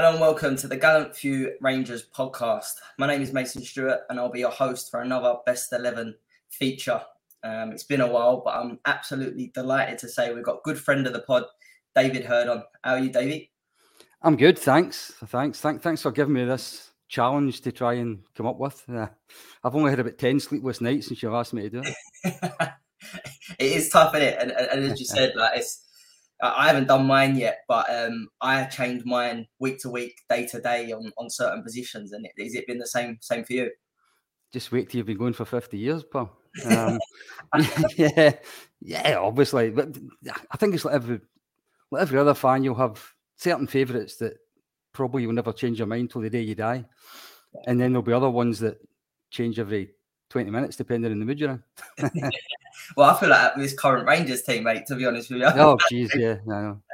Hello and welcome to the Gallant Few Rangers podcast. My name is Mason Stewart and I'll be your host for another Best 11 feature. Um, it's been a while, but I'm absolutely delighted to say we've got good friend of the pod, David Hurdon. How are you, David? I'm good, thanks. Thanks. Thank, thanks for giving me this challenge to try and come up with. Uh, I've only had about 10 sleepless nights since you asked me to do it. it is tough, isn't it? And, and, and as you said, like it's I haven't done mine yet, but um, I have changed mine week to week, day to day on, on certain positions. And has it been the same same for you? Just wait till you've been going for fifty years, Paul. Um, yeah, yeah, obviously, but I think it's like every like every other fan, you'll have certain favourites that probably you'll never change your mind till the day you die, and then there'll be other ones that change every 20 minutes, depending on the mood you're in. well, I feel like this current Rangers team, mate, to be honest with you. Oh, jeez, yeah, no.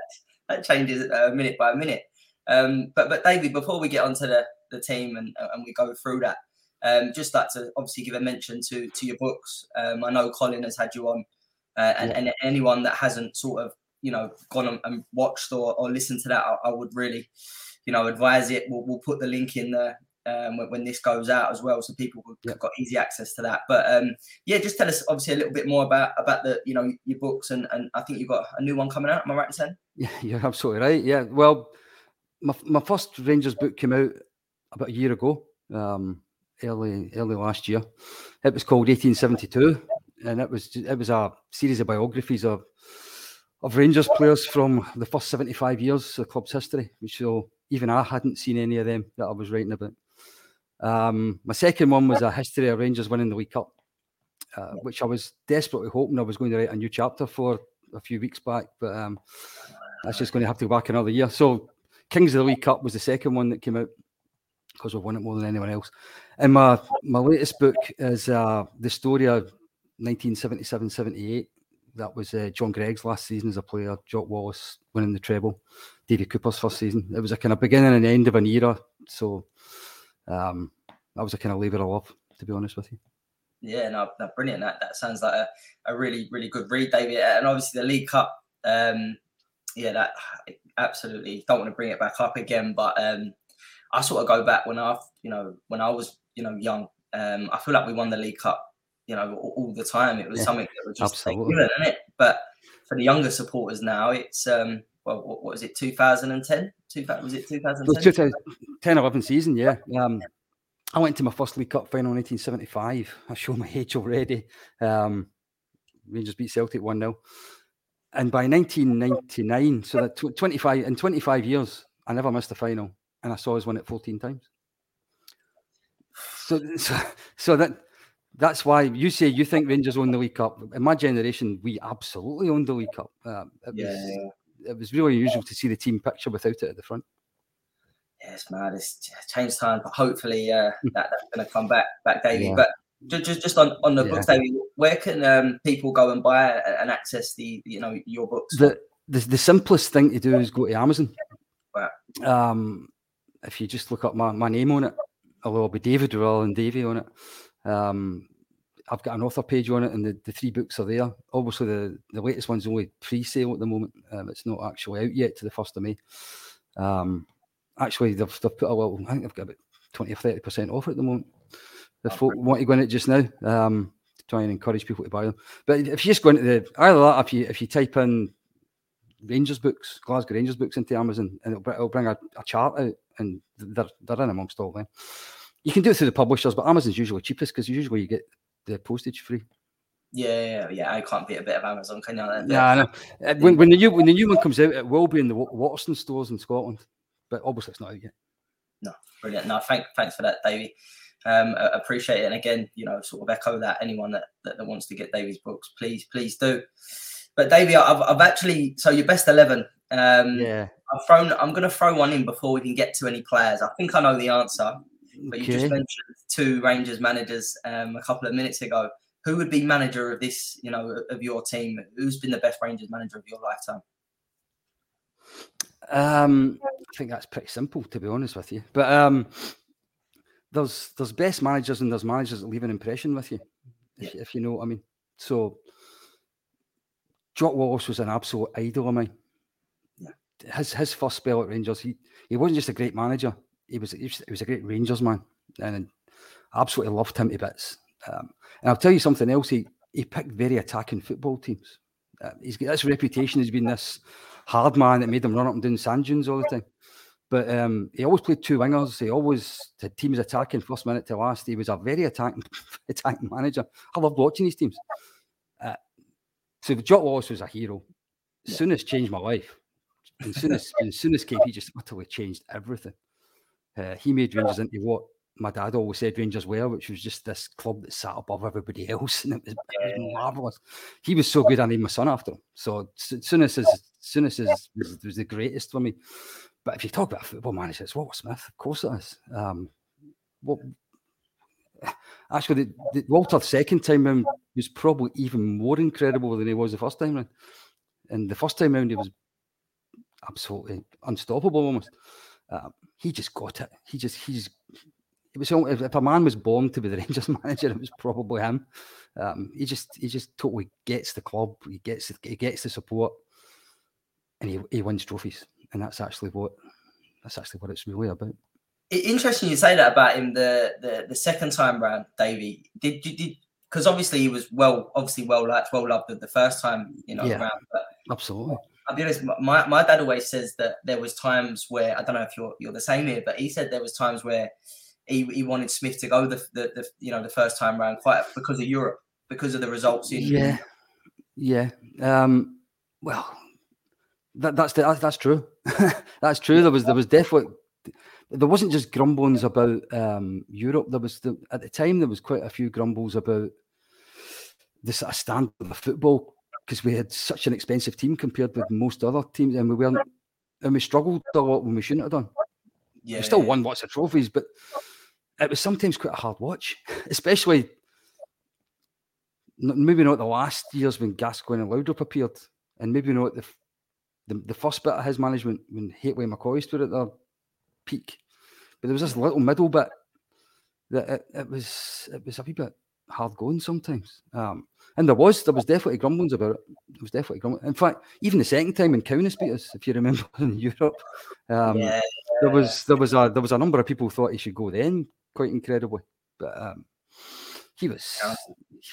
That changes uh, minute by minute. Um, but, but David, before we get onto the, the team and, and we go through that, um, just like to obviously give a mention to to your books. Um, I know Colin has had you on, uh, and, yeah. and anyone that hasn't sort of you know gone and watched or, or listened to that, I, I would really you know advise it. We'll, we'll put the link in the um, when, when, this goes out as well, so people have yep. got easy access to that. But um, yeah, just tell us obviously a little bit more about about the you know your books and and I think you've got a new one coming out. Am I right in saying? Yeah, you're absolutely right. Yeah, well, my my first Rangers book came out about a year ago, um, early early last year. It was called 1872, and it was it was a series of biographies of of Rangers players from the first 75 years of the club's history, which so even I hadn't seen any of them that I was writing about. Um, my second one was a history of Rangers winning the League Cup, uh, which I was desperately hoping I was going to write a new chapter for a few weeks back, but um, that's just going to have to go back another year. So, Kings of the League Cup was the second one that came out because we won it more than anyone else. And my my latest book is uh, the story of 1977-78. That was uh, John Greig's last season as a player. Jock Wallace winning the treble. Davy Cooper's first season. It was a kind of beginning and end of an era. So um, that was a kind of lever of love, to be honest with you. Yeah, no, no brilliant. That that sounds like a, a really, really good read, David. And obviously the League Cup, um, yeah, that absolutely don't want to bring it back up again, but um, I sort of go back when I, you know, when I was, you know, young. Um, I feel like we won the League Cup, you know, all, all the time. It was yeah, something that was just given, isn't it? But for the younger supporters now, it's um, well, what, what was it, 2010? was it 2010? 2010 11 season, yeah. Um, I went to my first League Cup final in 1975. I show my age already. Um, Rangers beat Celtic 1 0. And by 1999, so that 25 in 25 years, I never missed a final, and I saw us win it 14 times. So, so, so that that's why you say you think Rangers won the League Cup. In my generation, we absolutely owned the League Cup. Um, it yeah. was it was really unusual to see the team picture without it at the front. Yeah, it's mad. It's changed time, but hopefully uh, that, that's going to come back, back daily. Yeah. But just just on, on the yeah. books, David, where can um, people go and buy and access the you know your books? The, the the simplest thing to do is go to Amazon. Wow. Um, if you just look up my, my name on it, it'll be David rather than Davy on it. Um, I've got an author page on it, and the, the three books are there. Obviously, the, the latest one's only pre-sale at the moment. Um, it's not actually out yet to the first of May. Um, actually, they've, they've put a little. I think they've got about twenty or thirty percent off at the moment. The folk want to go in it just now um, to try and encourage people to buy them. But if you just go into the either that, if you if you type in Rangers books, Glasgow Rangers books into Amazon, and it'll, it'll bring a, a, chart out, and they're they're in amongst all them. You can do it through the publishers, but Amazon's usually cheapest because usually you get the postage free. Yeah, yeah, yeah. I can't beat a bit of Amazon, can you? Yeah, I know. Uh, when, when the new when the new one comes out, it will be in the Waterstone stores in Scotland, but obviously it's not out yet. No, brilliant. No, thank, thanks for that, Davey. Um, appreciate it. And again, you know, sort of echo that anyone that, that, that wants to get Davey's books, please, please do. But Davey, I've, I've actually so your best eleven. Um, yeah. I've thrown. I'm going to throw one in before we can get to any players. I think I know the answer, but you just mentioned two Rangers managers um, a couple of minutes ago. Who would be manager of this, you know, of your team? Who's been the best Rangers manager of your lifetime? Um, I think that's pretty simple, to be honest with you. But um, there's there's best managers and there's managers that leave an impression with you, if, if you know what I mean. So, Jock Wallace was an absolute idol of mine. Yeah. his his first spell at Rangers, he he wasn't just a great manager. He was he was, he was a great Rangers man, and I absolutely loved him to bits. Um, and I'll tell you something else. He he picked very attacking football teams. Uh, he's got this reputation as being this hard man that made him run up and down sand dunes all the time. But um, he always played two wingers. He always had teams attacking first minute to last. He was a very attacking, attacking manager. I loved watching these teams. Uh, so Jock Wallace was a hero. As soon as changed my life. And soon as, as soon as came, he just utterly changed everything. Uh, he made Rangers into what my dad always said Rangers were, which was just this club that sat above everybody else, and it was, it was marvelous. He was so good, I named my son after him. So Souness is Souness is was, was the greatest for me. But if you talk about football manager, it's Walter Smith. Of course it is. Um, what, actually, the, the Walter's second time round was probably even more incredible than he was the first time round. And the first time round, he was absolutely unstoppable almost. Um, he just got it. He just he's it was if, a man was born to be the Rangers manager, it was probably him. Um, he just he just totally gets the club. He gets he gets the support, and he, he wins trophies. And that's actually what that's actually what it's really about. Interesting you say that about him the the, the second time round, Davey. Did you did because obviously he was well obviously well liked, well loved the first time you know yeah, around. But absolutely. I'll be honest, my, my dad always says that there was times where I don't know if you're you're the same here, but he said there was times where he, he wanted Smith to go the, the, the you know the first time round quite because of Europe because of the results in yeah. Yeah. Um, well that, that's the, that's true. That's true. There was there was definitely there wasn't just grumblings about um, Europe. There was the, at the time there was quite a few grumbles about the sort of standard of football because we had such an expensive team compared with most other teams and we weren't and we struggled a lot when we shouldn't have done. Yeah, we still won lots of trophies but it was sometimes quite a hard watch, especially maybe not the last years when Gascoigne and Laudrup appeared, and maybe not the, the, the first bit of his management when Hateley McCoist were at their peak. But there was this little middle bit that it, it was it was a wee bit hard going sometimes. Um, and there was there was definitely grumblings about it. There was definitely grumblings. In fact, even the second time in Kaunas beat us, if you remember in Europe, um, yeah. there was there was a there was a number of people thought he should go then quite incredibly. But um, he was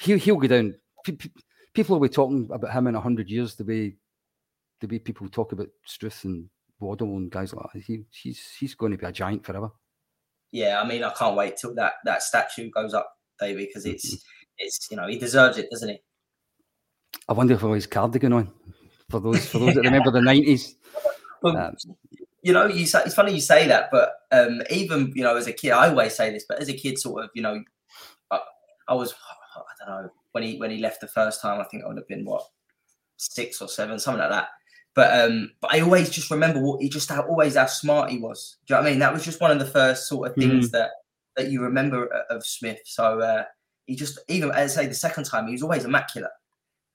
he he'll go down. People will be talking about him in hundred years the way the way people talk about Struth and Waddell and guys like that. He, he's he's going to be a giant forever. Yeah, I mean, I can't wait till that that statue goes up, David, because it's mm-hmm. it's you know he deserves it, doesn't he? I wonder if his cardigan on for those for those that remember the nineties. Um, you know, you say it's funny you say that, but um, even you know, as a kid, I always say this, but as a kid, sort of, you know, I, I was, I don't know, when he when he left the first time, I think I would have been what six or seven, something like that. But um, but I always just remember what he just how always how smart he was. Do you know what I mean? That was just one of the first sort of things mm. that that you remember of Smith. So uh, he just even as I say the second time, he was always immaculate.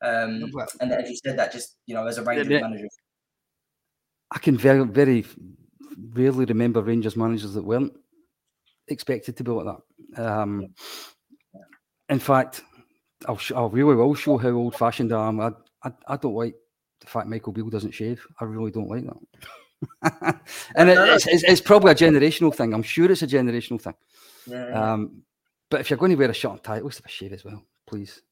Um, and as you said, that just you know as a Rangers yeah, manager, I can very, very rarely remember Rangers managers that weren't expected to be like that. Um, in fact, I'll, sh- I'll really will show how old fashioned I am. I, I, I, don't like the fact Michael Beale doesn't shave. I really don't like that. and it, it's, it's, it's, probably a generational thing. I'm sure it's a generational thing. Um, but if you're going to wear a shirt and tie, at least have a shave as well, please.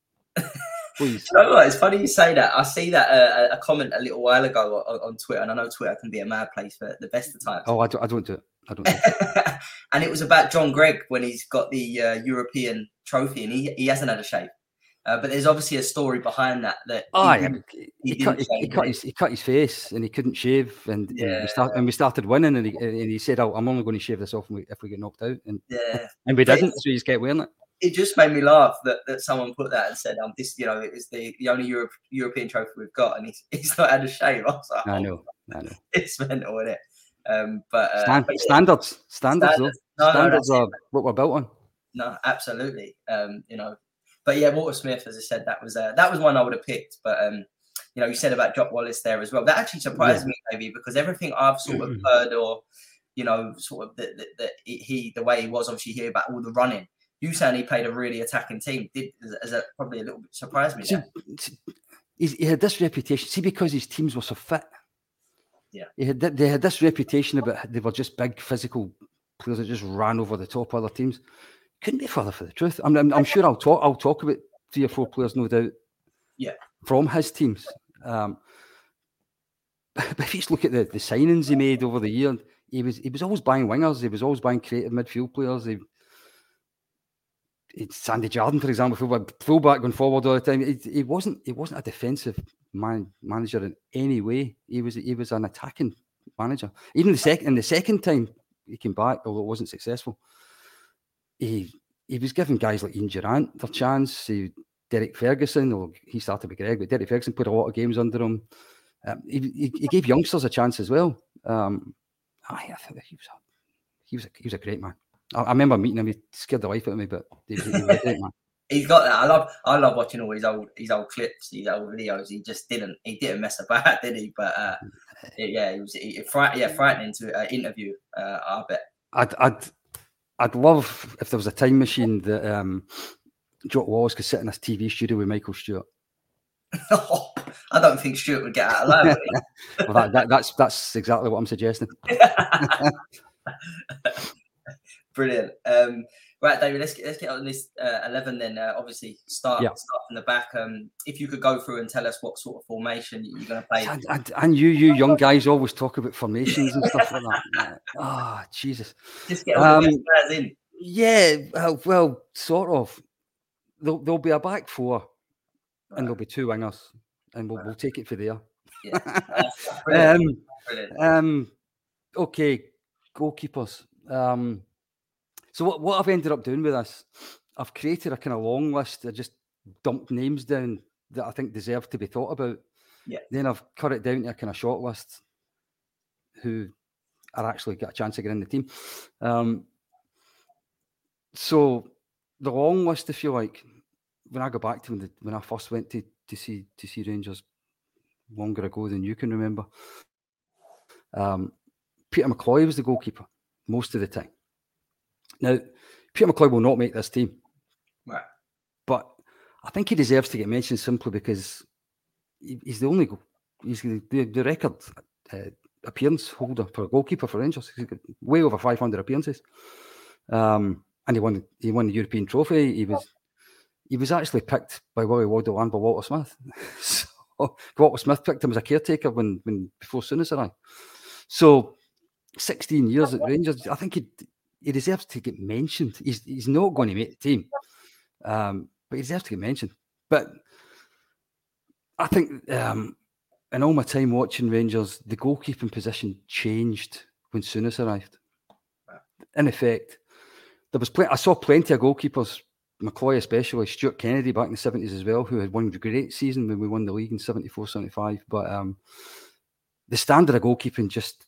Please. You know what? It's funny you say that. I see that uh, a comment a little while ago on, on, Twitter, and I know Twitter can be a mad place for the best of times. Oh, I don't, I don't do it. I don't. Do it. and it was about John Greig when he's got the uh, European trophy, and he, he hasn't had a shave. Uh, but there's obviously a story behind that. That oh, he, yeah. he, he, cut, he, cut, his, he cut his face and he couldn't shave, and, yeah. and, we, start, and we started winning, and he, and he said, oh, "I'm only going to shave this off if we get knocked out," and yeah, and we didn't, so he's kept wearing it it just made me laugh that, that someone put that and said, "Um, this, you know, is the, the only Europe, European trophy we've got," and he's, he's not had a shave. I was like, I know, I know, it's mental, isn't it? Um, but, uh, Stand, but yeah. standards, standards, standards, no, standards no, are what we're built on. No, absolutely. Um, you know, but yeah, Walter Smith, as I said, that was uh, that was one I would have picked. But um, you know, you said about Jock Wallace there as well. That actually surprised yeah. me, maybe because everything I've sort of heard or you know, sort of that that he the way he was obviously here about all the running you saying he played a really attacking team did as a, probably a little bit surprised me. See, he had this reputation. See, because his teams were so fit. Yeah. He had they had this reputation about they were just big physical players that just ran over the top of other teams. Couldn't be further for the truth. I'm, I'm, I'm sure I'll talk I'll talk about three or four players, no doubt. Yeah. From his teams. Um, but if you just look at the, the signings he made over the year, he was he was always buying wingers. He was always buying creative midfield players. He, Sandy Jardine, for example, fullback, fullback going forward all the time. He, wasn't he wasn't a defensive man, manager in any way. He was he was an attacking manager. Even the second in the second time he came back, although it wasn't successful, he he was giving guys like Ian Durrant their chance. He, Derek Ferguson, or he started with Greig, but Derek Ferguson put a lot of games under him. Um, he, he, he, gave youngsters a chance as well. Um, I, I think he was a, he was a, he was a great man. I, I remember meeting him. He scared the life out of me, but he, he he's got that. I love. I love watching all his old his old clips, his old videos. He just didn't. He didn't mess about, did he? But uh, yeah, it was. It, fright, yeah, frightening to uh, interview. Uh, I bet. I'd, I'd, I'd love if there was a time machine that um, Jock Wallace could sit in this TV studio with Michael Stewart. I don't think Stewart would get out alive. well, that, that, that's that's exactly what I'm suggesting. Brilliant. Um, right, David. Let's get let's get on this uh, eleven. Then uh, obviously start Yeah. start from the back. Um, if you could go through and tell us what sort of formation you're going to play. And, and, and you, you young guys always talk about formations and stuff like that. Ah, Jesus. Just get all Um, in. Yeah, well, well, sort of. There'll, there'll be a back four, and there'll be two wingers, and we'll, we'll take it for there. Yeah. That's brilliant. Um, brilliant. Um, okay, goalkeepers. Um, so what, what I've ended up doing with this, I've created a kind of long list. I just dumped names down that I think deserve to be thought about. Yeah. Then I've cut it down to a kind of short list who are actually got a chance to get in the team. Um, so the long list, if you like, when I go back to when, the, when I first went to, to see to see Rangers longer ago than you can remember. Um, Peter McCloy was the goalkeeper most of the time. Now, Peter McCloy will not make this team, Right. but I think he deserves to get mentioned simply because he- he's the only, he's the, the, record uh, appearance holder for a goalkeeper for Rangers. He's got way over 500 appearances. Um, and he won, he won the European trophy. He was, he was actually picked by Willie Waddell and by Walter Smith. so Walter Smith picked him as a caretaker when, when before Souness arrived. So 16 years at Rangers, I think he he deserves to get mentioned. He's he's not going to make the team, um, but he deserves to get mentioned. But I think um, in all my time watching Rangers, the goalkeeping position changed when Souness arrived. In effect, there was plenty. I saw plenty of goalkeepers, McCloy especially, Stuart Kennedy back in the seventies as well, who had one great season when we won the league in 74, 75. But um, the standard of goalkeeping just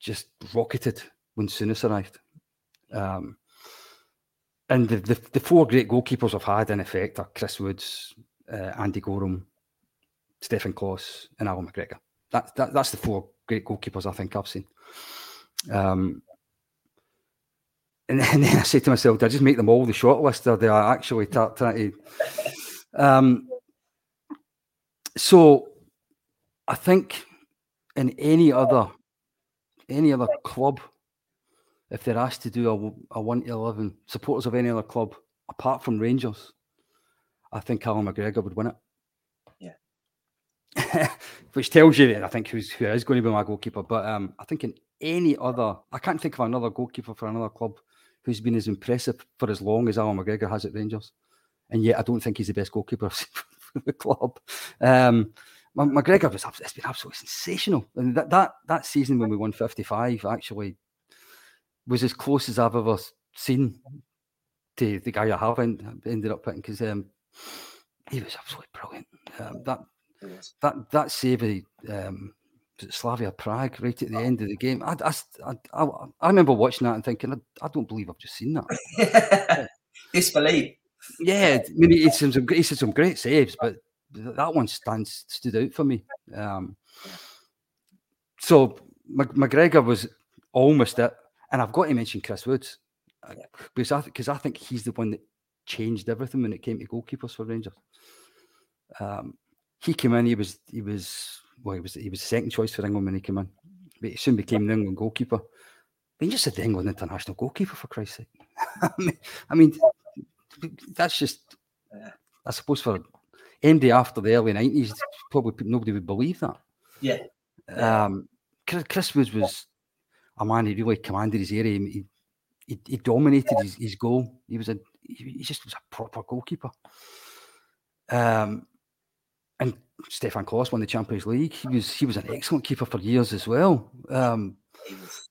just rocketed when Souness arrived. Um, and the, the the four great goalkeepers I've had in effect are Chris Woods, uh, Andy Goram, Stefan Klos, and Alan McGregor. That, that that's the four great goalkeepers I think I've seen. Um, and, then- and then I say to myself, do I just make them all the short list, or do I actually trying to? Um, so, I think in any other any other club, if they're asked to do a, a one to eleven supporters of any other club apart from Rangers, I think Alan McGregor would win it. Yeah. Which tells you that I think who's who is going to be my goalkeeper. But um, I think in any other, I can't think of another goalkeeper for another club who's been as impressive for as long as Alan McGregor has at Rangers, and yet I don't think he's the best goalkeeper for the club. Um, McGregor was it's been absolutely sensational, and that that that season when we won fifty five actually was as close as I've ever seen to the guy I have en- ended up picking because um, he was absolutely brilliant. Um, that that that save of um, was it Slavia Prague right at the end of the game. I I remember watching that and thinking, I, I don't believe I've just seen that. Disbelief. Yeah, I mean, he's some, he's had some great saves, but that one stands stood out for me. Um, so McGregor was almost it, and I've got to mention Chris Woods uh, because I because I think he's the one that changed everything when it came to goalkeepers for Rangers. Um, he came in, he was he was well, he was he was second choice for England when he came in, but he soon became the England goalkeeper. But he just said the England international goalkeeper for Christ's sake. I mean, I mean, that's just, I suppose for MD after the early nineties, probably nobody would believe that. Yeah. Um, Chris Woods was a man who really commanded his area. He, he, he dominated his, his goal. He was a he just was a proper goalkeeper. Um, and Stefan Klos won the Champions League. He was he was an excellent keeper for years as well. Um,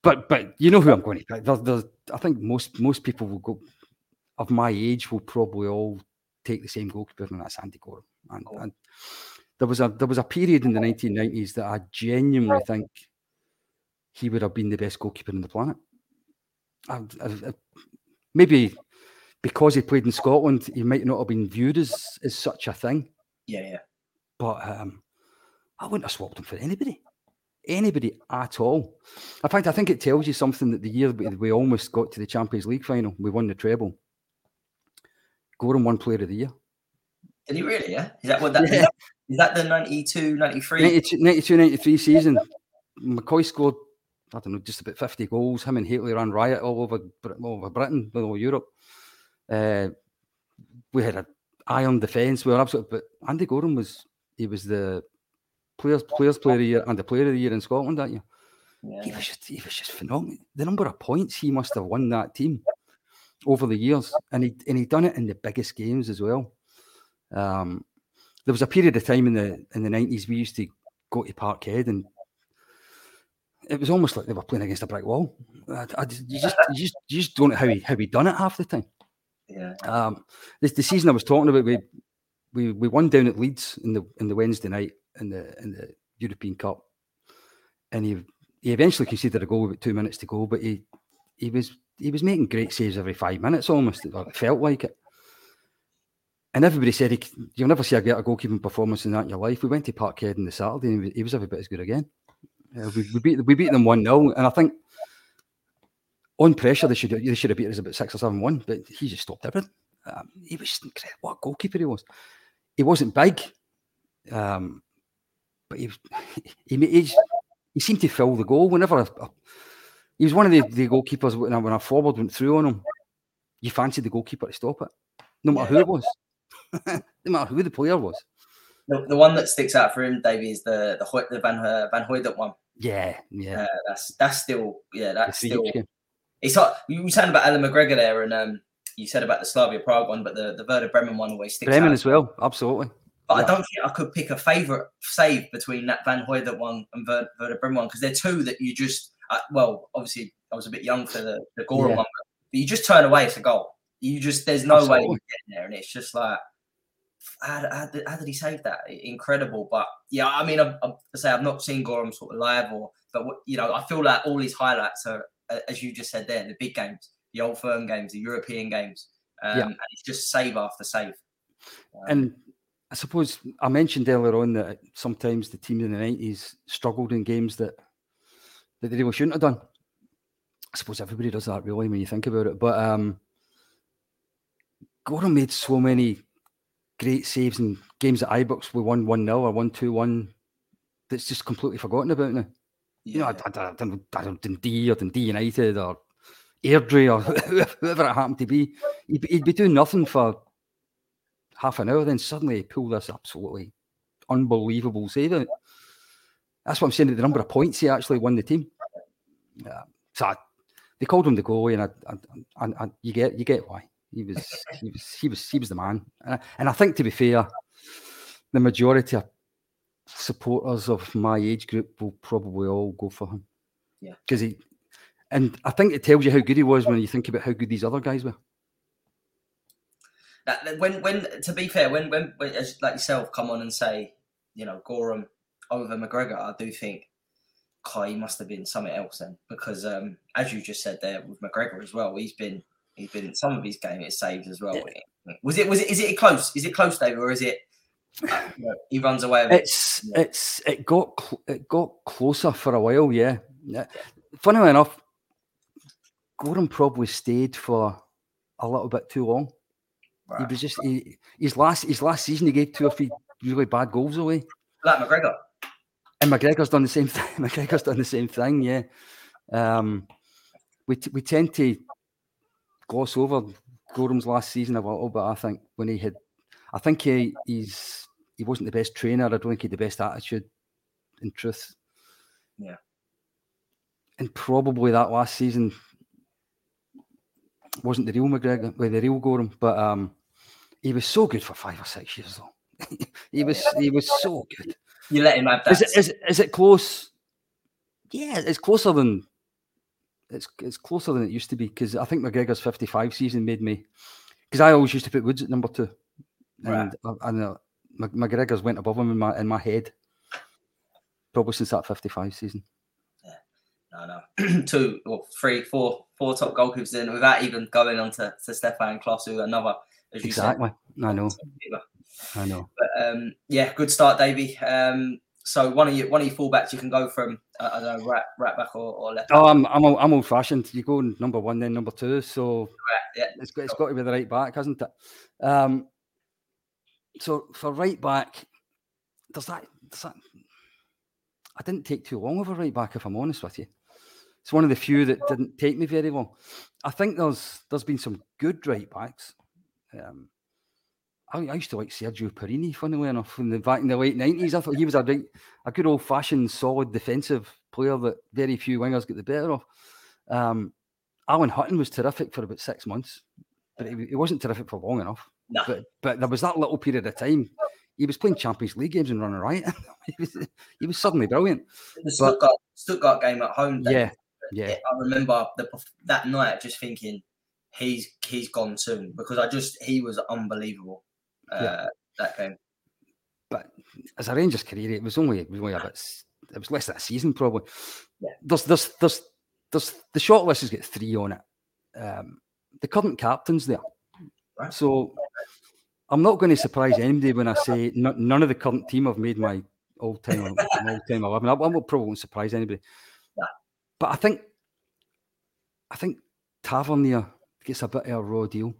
but but you know who I'm going to pick. There, there, I think most most people will go of my age will probably all take the same goalkeeper, and that's Andy Goram. And, and there was a there was a period in the 1990s that I genuinely think he would have been the best goalkeeper in the planet. I, I, I, maybe because he played in Scotland, he might not have been viewed as as such a thing. Yeah, yeah. But um, I wouldn't have swapped him for anybody, anybody at all. In fact, I think it tells you something that the year we almost got to the Champions League final, we won the treble. Goram won Player of the Year. Did he really? Yeah. Is that what that? Yeah. Is, that, is that the 92, 93? 92, 92, 93 season? McCoist scored I don't know, just about 50 goals. Him and Hateley ran riot all over, all over Britain, all over Europe. Uh, we had an iron defence. We were absolute, but Andy Goram was he was the players players player of the year and the player of the year in Scotland that year. Yeah. He was just he was just phenomenal. The number of points he must have won that team over the years, and he and he done it in the biggest games as well. Um, there was a period of time in the in the nineties we used to go to Parkhead and it was almost like they were playing against a brick wall. I, I, you, just, you just you just don't know how he how he done it half the time. Yeah. Um, this the season I was talking about, we we we won down at Leeds in the in the Wednesday night in the in the European Cup, and he he eventually conceded a goal with two minutes to go, but he he was he was making great saves every five minutes almost. It felt like it. And everybody said he, you'll never see a better goalkeeping performance than that in your life. We went to Parkhead on the Saturday and he was every bit as good again. We, we, beat we beat them one 0 and I think on pressure they should they should have beat us about six or seven one, but he just stopped everything. Um, he was incredible. What goalkeeper he was. He wasn't big, um, but he, he he he seemed to fill the goal whenever. A, a, he was one of the, the goalkeepers when, when a forward went through on him. You fancied the goalkeeper to stop it, no matter who it was, no matter who the player was. The, the one that sticks out for him, Davey, is the the, the Van Van Hooijdonk one. Yeah, yeah. Uh, that's that's still yeah, that's it's still. It's like you were saying about Alan McGregor there, and um, you said about the Slavia Prague one, but the the Werder Bremen one always sticks Bremen out. as well, absolutely. But yeah. I don't think I could pick a favourite save between that Van Hooijdonk one and Werder, Werder Bremen one because they're two that you just uh, well, obviously I was a bit young for the the Goram yeah. one, but you just turn away. It's a goal. You just there's no absolutely. way you get there, and it's just like how, how, did, how, did, he save that? Incredible. But yeah, I mean, I'm, I say I've not seen Goram sort of live, or but you know, I feel like all his highlights are, as you just said there, the big games, the old firm games, the European games, um, yeah. and it's just save after save. Um, and I suppose I mentioned earlier on that sometimes the teams in the nineties struggled in games that that they really shouldn't have done. I suppose everybody does that really when you think about it. But um Goram made so many great saves in games at Ibrox we won 1 0 or 1 2 1 that's just completely forgotten about now. Yeah. You know, I, I, I, don't, I don't Dundee or Dundee United or Airdrie or whoever it happened to be. He'd, he'd, be doing nothing for half an hour, then suddenly he pulled this absolutely unbelievable save out. That's what I'm saying. The number of points he actually won the team. Yeah. So I, they called him the goalie, and I, you get you get why. He was, he was, he was, he was the man. And I think, to be fair, the majority of supporters of my age group will probably all go for him. Yeah, because he, and I think it tells you how good he was when you think about how good these other guys were. That when, when to be fair, when, when, when as like yourself come on and say, you know, Goram over McGregor, I do think, he must have been something else then, because um, as you just said there with McGregor as well, he's been He's been some of his game it saved as well. Yeah. Was it was it is it close? Is it close, David, or is it? You know, he runs away. it's it. it's it got it got closer for a while. Yeah. yeah. Funnily enough, Goram probably stayed for a little bit too long. Right. He was just he, his last his last season. He gave two or three really bad goals away. Like McGregor. and McGregor's done the same thing. McGregor's done the same thing. Yeah. Um, we t- we tend to gloss over Goram's last season a little bit. I think when he had, I think he he's he wasn't the best trainer. I don't think he had the best attitude. In truth. Yeah. And probably that last season wasn't the real McGregor, with the real Goram, but um, he was so good for five or six years though. he was he was so good. You let him have that. Is it, is, it- is it close? Yeah, it's closer than it's it's closer than it used to be because I think McGregor's fifty-five season made me because I always used to put Woods at number two, and and uh, Mc- McGregor's went above him in my in my head probably since that fifty-five season. Yeah, no, no, two or three, four, four top goalkeepers in without even going on to, to Stefan Klos, who another, as you Exactly, I know. I know. But um, yeah, good start, Davey. Um, so one of your one of your fullbacks, you can go from uh, I don't know, right, right back or, or left. Oh, I'm I'm, old- I'm old-fashioned. You go number one, then number two, so yeah, it's got, it's got to be the right back, hasn't it? Um, so for right back, does that, does that? I didn't take too long of a right back, if I'm honest with you. It's one of the few that didn't take me very long. I think there's there's been some good right backs. Um, I, I used to like Sergio Porrini, funnily enough, in the back in the late nineties. I thought he was a right, a good old fashioned, solid defensive player that very few wingers get the better of. Um, Alan Hutton was terrific for about six months, but he, he wasn't terrific for long enough. No. But but there was that little period of time. He was playing Champions League games and running right. he was he was suddenly brilliant. the Stuttgart, Stuttgart game at home. Yeah, yeah, I remember the, that night just thinking he's he's gone soon because I just he was unbelievable. Uh, Yeah. That game. but as a Rangers career, it was only it was only a bit. s- It was less than a season probably. Yeah. There's there's there's there's the short list has got three on it. Um, the current captain's there, Right. so I'm not going to surprise anybody when I say no, none of the current team have made my all time all time eleven. I, I will probably won't surprise anybody. Yeah. But I think I think Tavernier gets a bit of a raw deal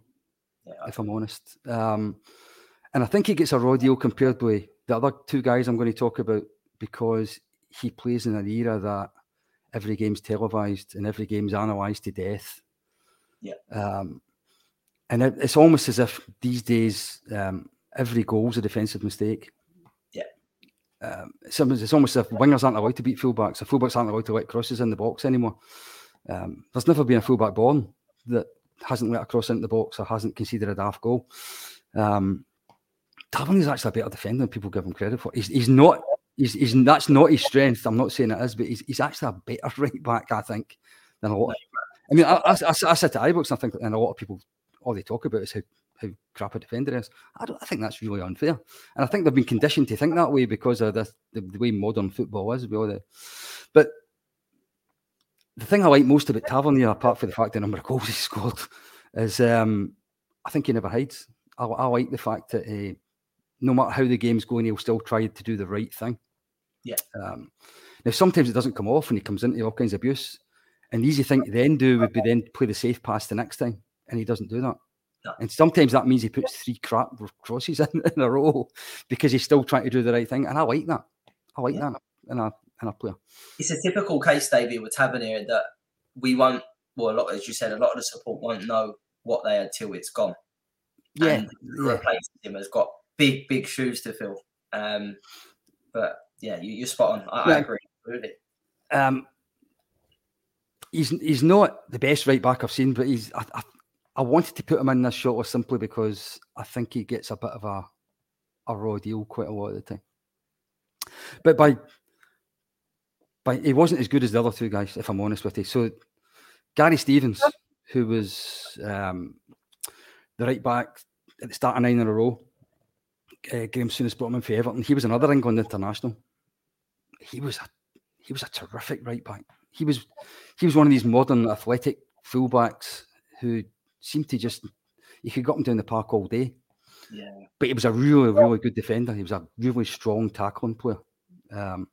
Yeah, if I'm honest. Um, and I think he gets a raw deal compared with the other two guys I'm going to talk about because he plays in an era that every game's televised and every game's analysed to death. Yeah. Um, and it, it's almost as if these days um, every goal's a defensive mistake. Yeah. Um, it's, almost, it's almost as if wingers aren't allowed to beat fullbacks, or fullbacks aren't allowed to let crosses in the box anymore. Um, there's never been a fullback born that hasn't let a cross into the box or hasn't conceded a daft goal. Um, Tavernier's actually a better defender than people give him credit for. He's, he's not. He's, he's that's not his strength. I'm not saying it is, but he's, he's actually a better right back, I think, than a lot. Of, I mean, I, I, I, I sit at Ibrox I think, and a lot of people, all they talk about is how, how crap a defender is. I. I think that's really unfair, and I think they've been conditioned to think that way because of the, the, the way modern football is. All the, but the thing I like most about Tavernier, apart from the fact the number of goals he scored, is um, I think he never hides. I, I like the fact that uh, no matter how the game's going, he'll still try to do the right thing. Yeah. Um, now sometimes it doesn't come off and he comes into all kinds of abuse. And the easy thing to then do would be then play the safe pass the next time, and he doesn't do that. No. And sometimes that means he puts three crap crosses in, in a row because he's still trying to do the right thing. And I like that. I like Yeah. that in a in a player. It's a typical case, Davey, with Tavernier that we won't. Well, a lot as you said, a lot of the support won't know what they had till it's gone. Yeah, and yeah. replacing him has got big, big shoes to fill. Um, but yeah, you, you're spot on. I, I agree. Really. Um, he's he's not the best right back I've seen, but he's. I, I, I wanted to put him in this shot simply because I think he gets a bit of a a raw deal quite a lot of the time. But by by he wasn't as good as the other two guys, if I'm honest with you. So Gary Stevens, who was um, the right back at the start of nine in a row, uh, Graeme Souness brought him in for Everton. He was another England international. He was a he was a terrific right back. He was he was one of these modern athletic fullbacks who seemed to just you could get him down the park all day. Yeah. But he was a really, really good defender. He was a really strong tackling player. Um,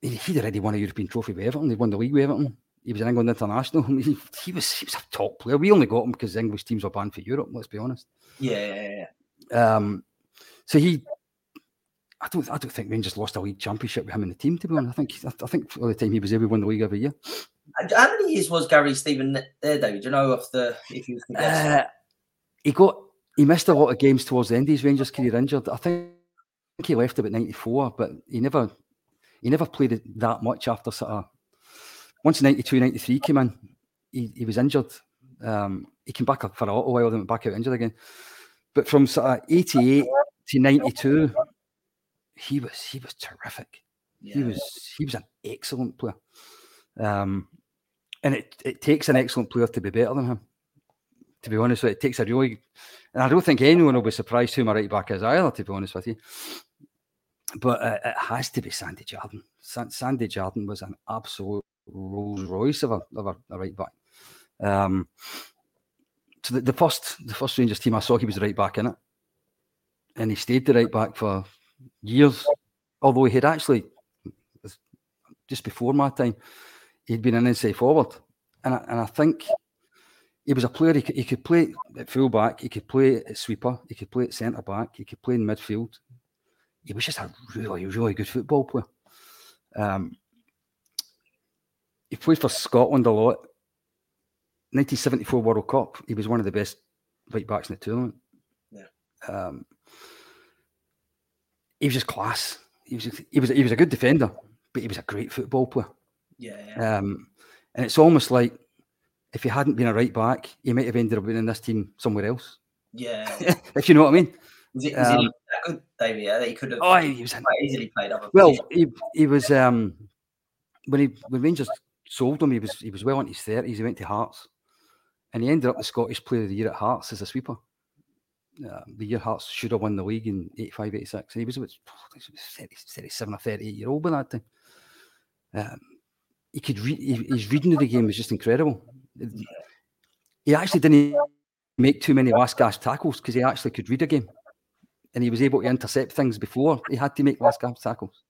he, he'd already won a European trophy with Everton. He won the league with Everton. He was an England international. He, he was he was a top player. We only got him because English teams were banned for Europe. Let's be honest. Yeah, yeah, yeah. Um, so he, I don't, I don't think Rangers lost a league championship with him in the team. To be honest, I think, I think all the time he was there, we won the league every year. How many years was Gary Stevens there, David? Do you know off the if he was the uh, he got he missed a lot of games towards the end of his Rangers career injured. I think he left about ninety four, but he never he never played that much after sort of once 92, 93 came in, he, he was injured. Um, he came back for a little while, then went back out injured again. But from sort of 88 to 92, he was he was terrific. Yeah. He was he was an excellent player. Um, and it, it takes an excellent player to be better than him. To be honest with you, it takes a really and I don't think anyone will be surprised who my right back is either, to be honest with you. But uh, it has to be Sandy Jardine. Sandy Jardine was an absolute Rolls Royce of a, of a, a right back. Um, so the, the, first the first Rangers team I saw, he was right back in it, and he stayed the right back for years. Although he had actually just before my time, he'd been an inside forward, and I, and I think he was a player. He could, he could play at full back, he could play at sweeper, he could play at centre back, he could play in midfield. He was just a really, really good football player. Um, he played for Scotland a lot. 1974 World Cup, he was one of the best right backs in the tournament. Yeah. Um, he was just class. He was he was he was a good defender, but he was a great football player. Yeah. yeah. Um, and it's almost like if he hadn't been a right back, he might have ended up being in this team somewhere else. Yeah. if you know what I mean. Was it, was um, he good, David? Yeah, that he could have. Oh, he was quite easily played up. Well, he, he was um when he when Rangers sold him. He was he was well into his thirties. He went to Hearts, and he ended up the Scottish Player of the Year at Hearts as a sweeper. Uh, the year Hearts should have won the league in 85, 86. And he was about 30, 37 or 38 year old by that time. Um, he could read, his reading of the game was just incredible. He actually didn't make too many last gasp tackles because he actually could read a game. And he was able to intercept things before he had to make last gasp tackles.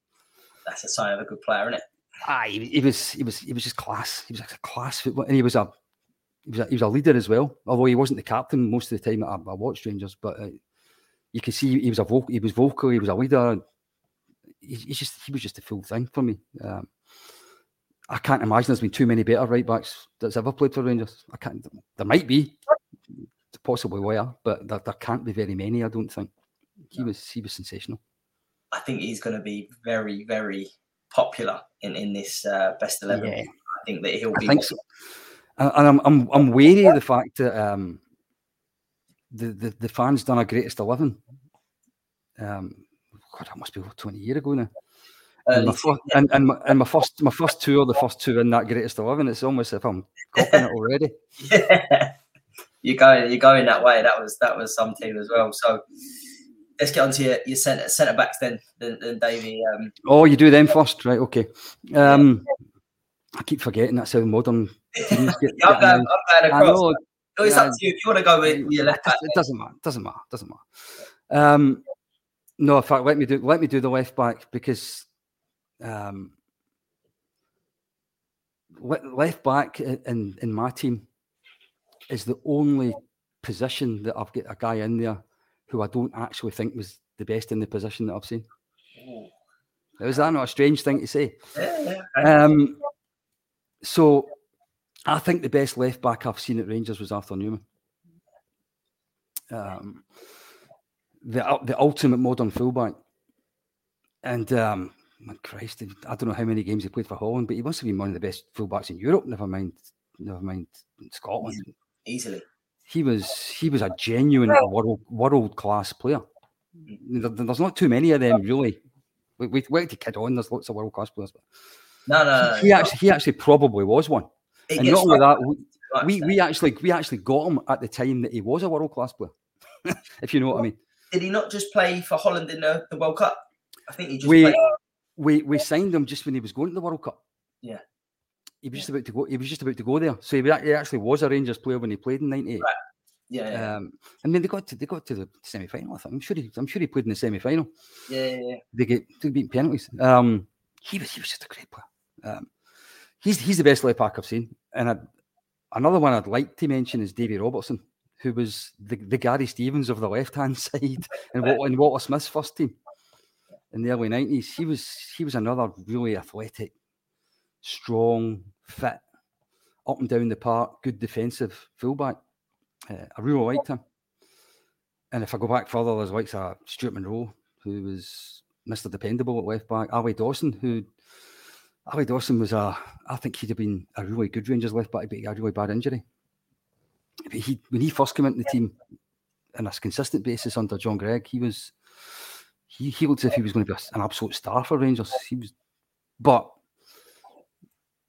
That's a sign of a good player, isn't it? Ah, he, he, was he was he was just class. He was like a class football, and he was a he was a, he was a leader as well. Although he wasn't the captain most of the time I, I watched Rangers, but uh, you can see he was a vocal. He was vocal. He was a leader. He, he's just he was just a full thing for me. Um, I can't imagine there's been too many better right backs that's ever played for Rangers. I can't. There might be, possibly where, but there, there can't be very many. I don't think he was he was sensational. I think he's going to be very very popular in in this uh, best eleven. Yeah. I think that he'll be. I think so. And I'm I'm I'm wary of the fact that um, the, the the fans done a greatest eleven. Um, God, that must be over twenty years ago now. Uh, and, my first, and, and, my, and my first my first two are the first two in that greatest eleven. It's almost if I'm copying it already. yeah, you're going you're going that way. That was that was some team as well. So let's get on to your, your centre centre backs then, then, then Davey. Um, oh, you do them first, right? Okay. Um, I keep forgetting that's how modern teams get. yeah, I'm, going, I'm going across. Know, no, it's up to you. If you want to go with your left back, it doesn't matter. Doesn't matter. Doesn't matter. Um, no, in fact, let me do let me do the left back because um, left back in in my team is the only position that I've got a guy in there who I don't actually think was the best in the position that I've seen. Is that not a strange thing to say? Um, so I think the best left back I've seen at Rangers was Arthur Numan. Um, the the ultimate modern fullback. And um, my Christ, I don't know how many games he played for Holland, but he must have been one of the best fullbacks in Europe. Never mind, never mind Scotland. Easily he was he was a genuine world world class player. Mm. There's not too many of them really. We, we wait to kid on. There's lots of world class players, but no, no, he, he actually he actually probably was one. It and not only that, we, we, we actually we actually got him at the time that he was a world class player. if you know what I mean. Did he not just play for Holland in the, the World Cup? I think he just we, played. We we signed him just when he was going to the World Cup. Yeah. He was yeah. just about to go. He was just about to go there. So he, he actually was a Rangers player when he played in '98. Right. Yeah, yeah. Um, I mean, they got to they got to the semi final. I'm sure he, I'm sure he played in the semi final. Yeah, yeah, yeah. They get to beat penalties. Um, he was he was just a great player. Um, he's he's the best left back I've seen. And I, another one I'd like to mention is Davy Robertson, who was the, the Gary Stevens of the left hand side Walter, Walter Smith's first team. in the early nineties. He was he was another really athletic, strong, fit, up and down the park, good defensive fullback. Uh, I really liked him. And if I go back further, there's likes of Stuart Munro, who was Mr. Dependable at left back. Ali Dawson, who Ali Dawson was a, I think he'd have been a really good Rangers left back, but he had a really bad injury. But he, when he first came into the team on a consistent basis under John Greig, he was, he, he looked as if he was going to be an absolute star for Rangers. He was, but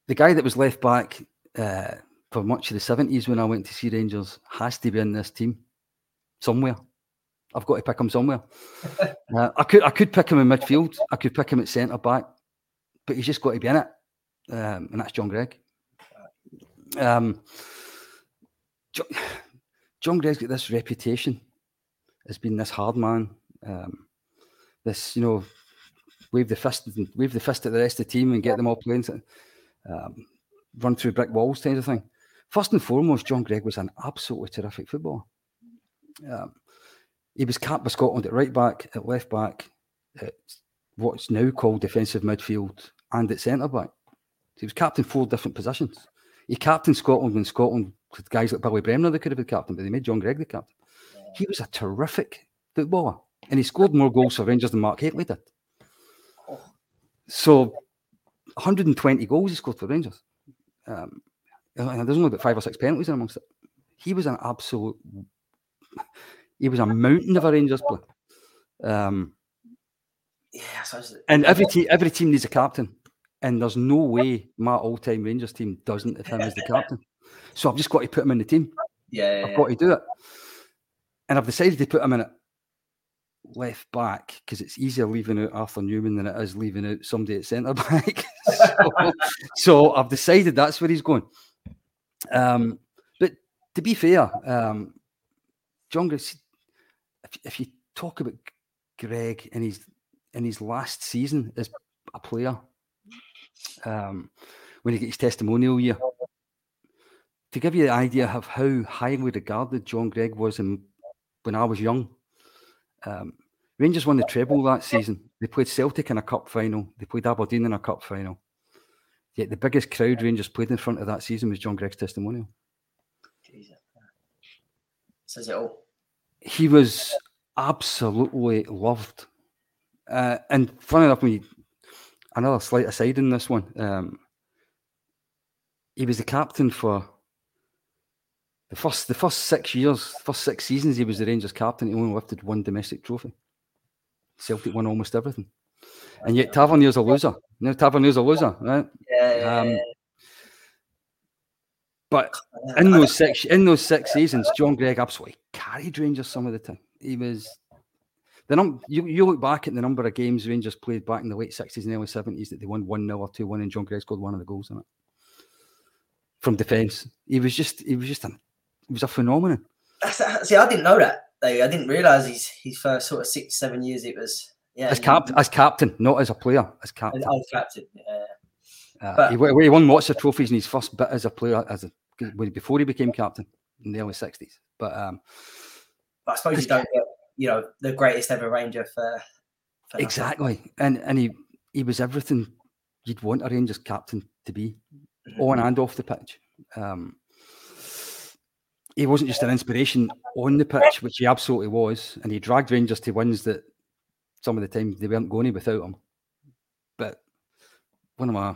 the guy that was left back uh, for much of the 70s when I went to see Rangers has to be in this team somewhere. I've got to pick him somewhere. uh, I could I could pick him in midfield. I could pick him at centre back, but he's just got to be in it, um, and that's John Greig. Um, John, John Greig's got this reputation as being this hard man. Um, this, you know, wave the fist, wave the fist at the rest of the team and get them all playing. Um, run through brick walls, kind of thing. First and foremost, John Greig was an absolutely terrific footballer. Um, he was capped by Scotland at right back, at left back, at what's now called defensive midfield, and at centre back. He was captain four different positions. He captained Scotland when Scotland with guys like Billy Bremner they could have been captain, but they made John Greig the captain. He was a terrific footballer, and he scored more goals for Rangers than Mark Hateley did. So, 120 goals he scored for Rangers. Um, and there's only about five or six penalties in amongst it. He was an absolute he was a mountain of a Rangers player. Um, yeah, so and every team, every team needs a captain, and there's no way my all-time Rangers team doesn't if him as the captain. So I've just got to put him in the team. Yeah, yeah I've got to do it, and I've decided to put him in at left back because it's easier leaving out Arthur Numan than it is leaving out somebody at centre back. so, so, I've decided that's where he's going. Um, but to be fair, um, John if, if you talk about Greig in his in his last season as a player, um, when he gets his testimonial year, to give you the idea of how highly regarded John Greig was in, when I was young. Um, Rangers won the treble that season. They played Celtic in a cup final. They played Aberdeen in a cup final. Yet the biggest crowd Rangers played in front of that season was John Greig's testimonial. Jesus. Says it all. He was absolutely loved. Uh, and funny enough, me another slight aside in this one. Um, he was the captain for the first the first six years, first six seasons. He was the Rangers captain. He only lifted one domestic trophy. Celtic won almost everything, and yet Tavernier's a loser. You know, Tavernier's a loser, right? Yeah. Um, but in those six in those six seasons, John Greig absolutely carried Rangers some of the time. He was the num you, you look back at the number of games Rangers played back in the late sixties and early seventies that they won one 0 or two one, and John Greig scored one of the goals in it from defence. He was just he was just a he was a phenomenon. See, I didn't know that. Like, I didn't realise his his first sort of six seven years it was yeah as captain as captain, not as a player, as captain. Oh, captain, yeah. Uh, but, he, he, won lots of trophies in his first bit as a player, as a before he became captain in the early sixties. But um, but I suppose you don't get you know the greatest ever Ranger for, for exactly, and and he he was everything you'd want a Rangers captain to be, mm-hmm. on and off the pitch. Um, he wasn't just an inspiration on the pitch, which he absolutely was, and he dragged Rangers to wins that some of the time they weren't going without him. But one of my,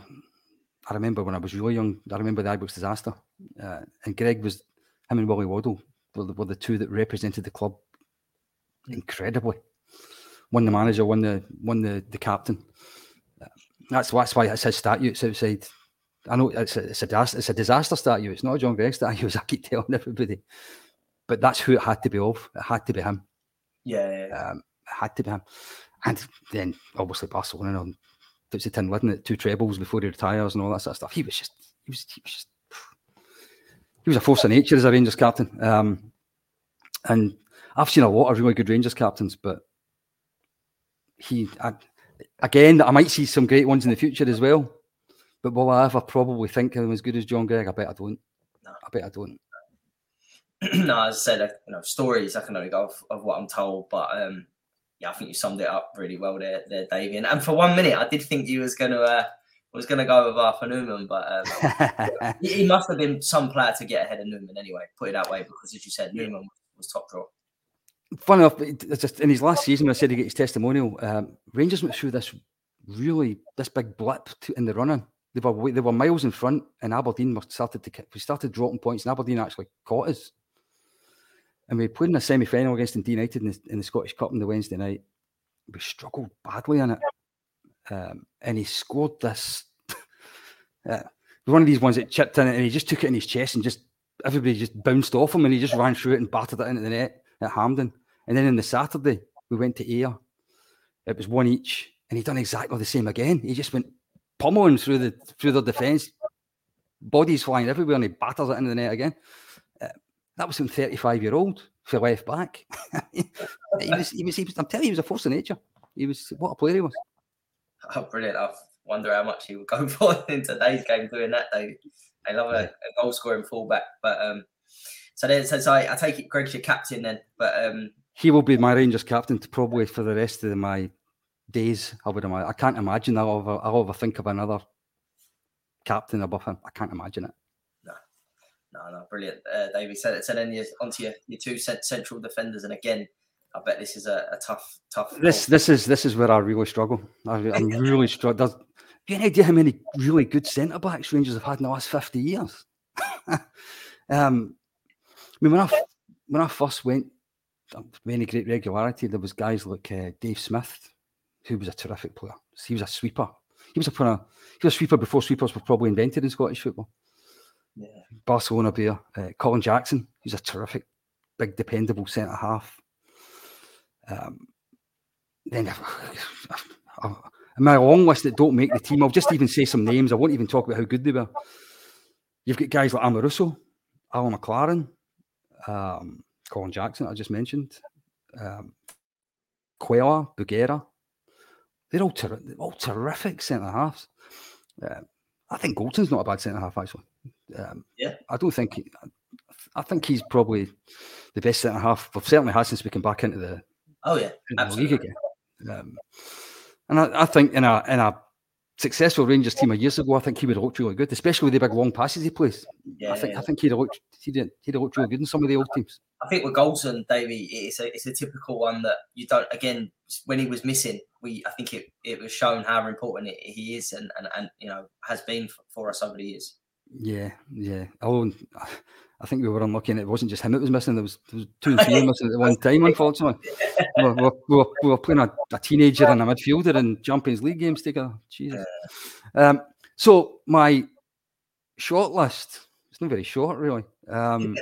I remember when I was really young, I remember the Ibrox disaster, uh, and Greig was him and Willie Waddell were the, were the two that represented the club incredibly. Won the manager, won the won the the captain. That's that's why it says statutes outside I know it's a, it's a, it's a disaster statue. It's not a John Greig statue, as I keep telling everybody. But that's who it had to be of. It had to be him. Yeah. Um, it had to be him. And then obviously Barcelona on puts the tin lid at two trebles before he retires and all that sort of stuff. He was just, he was, he was just, he was a force of nature as a Rangers captain. Um, and I've seen a lot of really good Rangers captains, but he, I, again, I might see some great ones in the future as well. But will I ever probably think him as good as John Greig? I bet I don't. No. I bet I don't. no, as I said, you know, stories I can only go off of what I'm told, but um, yeah, I think you summed it up really well there, there, Davey. And, for one minute, I did think you was going to uh, was going to go with Arthur Numan, but um, he, he, must have been some player to get ahead of Numan anyway. Put it that way, because as you said, Numan was top draw. Funny enough, just in his last season, when I said he get his testimonial. Um, Rangers went through this really this big blip to, in the running. They were they were miles in front, and Aberdeen started to we started dropping points, and Aberdeen actually caught us. And we played in a semi final against United in the, in the, Scottish Cup on the Wednesday night. We struggled badly in it, um, and he scored this. uh, one of these ones that chipped in and he just took it in his chest, and just everybody just bounced off him, and he just ran through it and battered it into the net at Hampden. And then on the Saturday, we went to Ayr. It was one each, and he done exactly the same again. He just went pummeling through the through the defence, bodies flying everywhere, and he batters it into the net again. Uh, that was some 35 year old for left back. he, was, he, was, he was, I'm telling you, he was a force of nature. He was what a player he was. Oh, brilliant! I wonder how much he would go for in today's game doing that. Though I love a, a goal scoring fullback, but um, so then so, so I, I, take it Greig's your captain then, but um, he will be my Rangers captain to probably for the rest of my days. I would imagine. I can't imagine I'll ever, I'll ever think of another captain above him. I can't imagine it. No, no, no. Brilliant, uh, David. So, so then you're onto your, your two central defenders, and again, I bet this is a, a tough, tough. This ball. this is this is where I really struggle. I, am really struggling. Have you any idea how many really good centre backs Rangers have had in the last fifty years? um, I mean, when I when I first went, with any great regularity, there was guys like uh, Dave Smith, who was a terrific player. He was a sweeper. He was a he was a sweeper before sweepers were probably invented in Scottish football. Yeah. Barcelona player, uh, Colin Jackson. He's a terrific, big, dependable centre half. Um, then uh, my long list that don't make the team, I'll just even say some names. I won't even talk about how good they were. You've got guys like Amoruso, Alan McLaren, um, Colin Jackson, I just mentioned, um, Cuéllar, Bougherra, they're all, ter- all terrific centre halves. Uh, I think Goldson's not a bad centre half actually. Um, yeah, I don't think. He, I think he's probably the best centre half. We've certainly had since we came back into the. Oh yeah, the league again. Um, and I, I, think in a in a successful Rangers team a years ago, I think he would have looked really good, especially with the big long passes he plays. Yeah, I think. I think he'd have looked he'd, he'd have looked really good in some of the old teams. I think with Goldson, Davey, it's a it's a typical one that you don't again when he was missing. We I think it, it was shown how important it, he is and, and and you know has been for, for us over the years. Yeah, yeah. Oh, I think we were unlucky, and it wasn't just him that was missing. There was, there was two and three missing at one time, unfortunately. we, were, we, were, we, were, playing a, a, teenager and a midfielder in Champions League games together. Jesus. Um, so my short list, it's not very short, really. Um,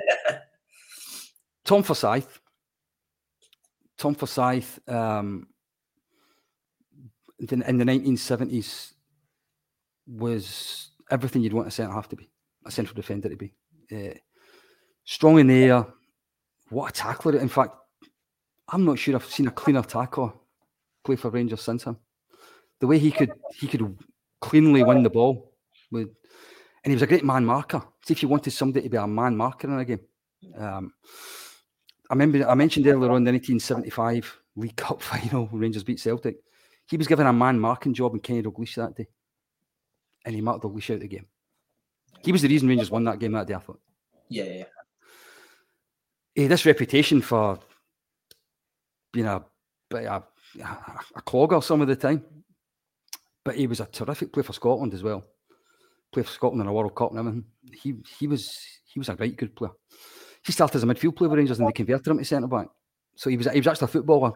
Tom Forsyth. Tom Forsyth um, in, in the 1970s was everything you'd want a centre half to be, a central defender to be. Uh, strong in the air. What a tackler! In fact, I'm not sure I've seen a cleaner tackler play for Rangers since him. The way he could he could cleanly win the ball with, and he was a great man marker. See if you wanted somebody to be a man marker in a game. Um, I remember I mentioned earlier on the 1975 League Cup final, Rangers beat Celtic. He was given a man marking job in Kenny Dalglish that day, and he marked Dalglish out the game. He was the reason Rangers won that game that day. I thought. Yeah, yeah he had this reputation for being a, a, a clogger some of the time. But he was a terrific player for Scotland as well. Played for Scotland in a World Cup and everything. He he was he was a great good player. He started as a midfield player with Rangers and they converted him to centre back. So he was he was actually a footballer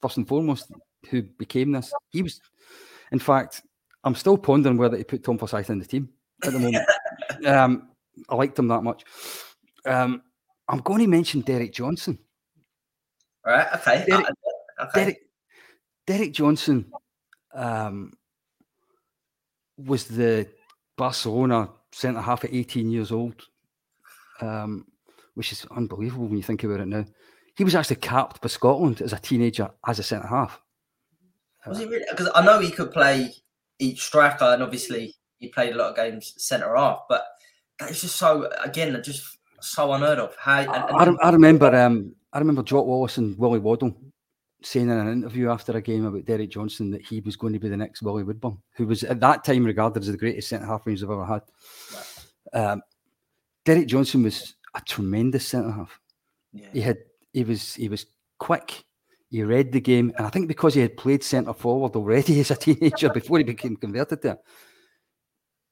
first and foremost who became this. He was, in fact, I'm still pondering whether to put Tom Forsyth in the team at the moment. um, I liked him that much. Um, I'm going to mention Derek Johnstone. Right. Okay. Derek, okay. Derek, Derek Johnstone um, was the Barcelona centre half at 18 years old, um, which is unbelievable when you think about it now. He was actually capped by Scotland as a teenager as a centre half. Was he really? Because I know he could play each striker, and obviously he played a lot of games centre half, but it's just so again, just so unheard of. And I, I, remember, um, I remember Jock Wallace and Willie Waddell saying in an interview after a game about Derek Johnstone that he was going to be the next Willie Woodburn, who was at that time regarded as the greatest centre half Rangers have ever had. Um, Derek Johnstone was a tremendous centre half. Yeah. He had he was he was quick. He read the game, and I think because he had played centre forward already as a teenager before he became converted there,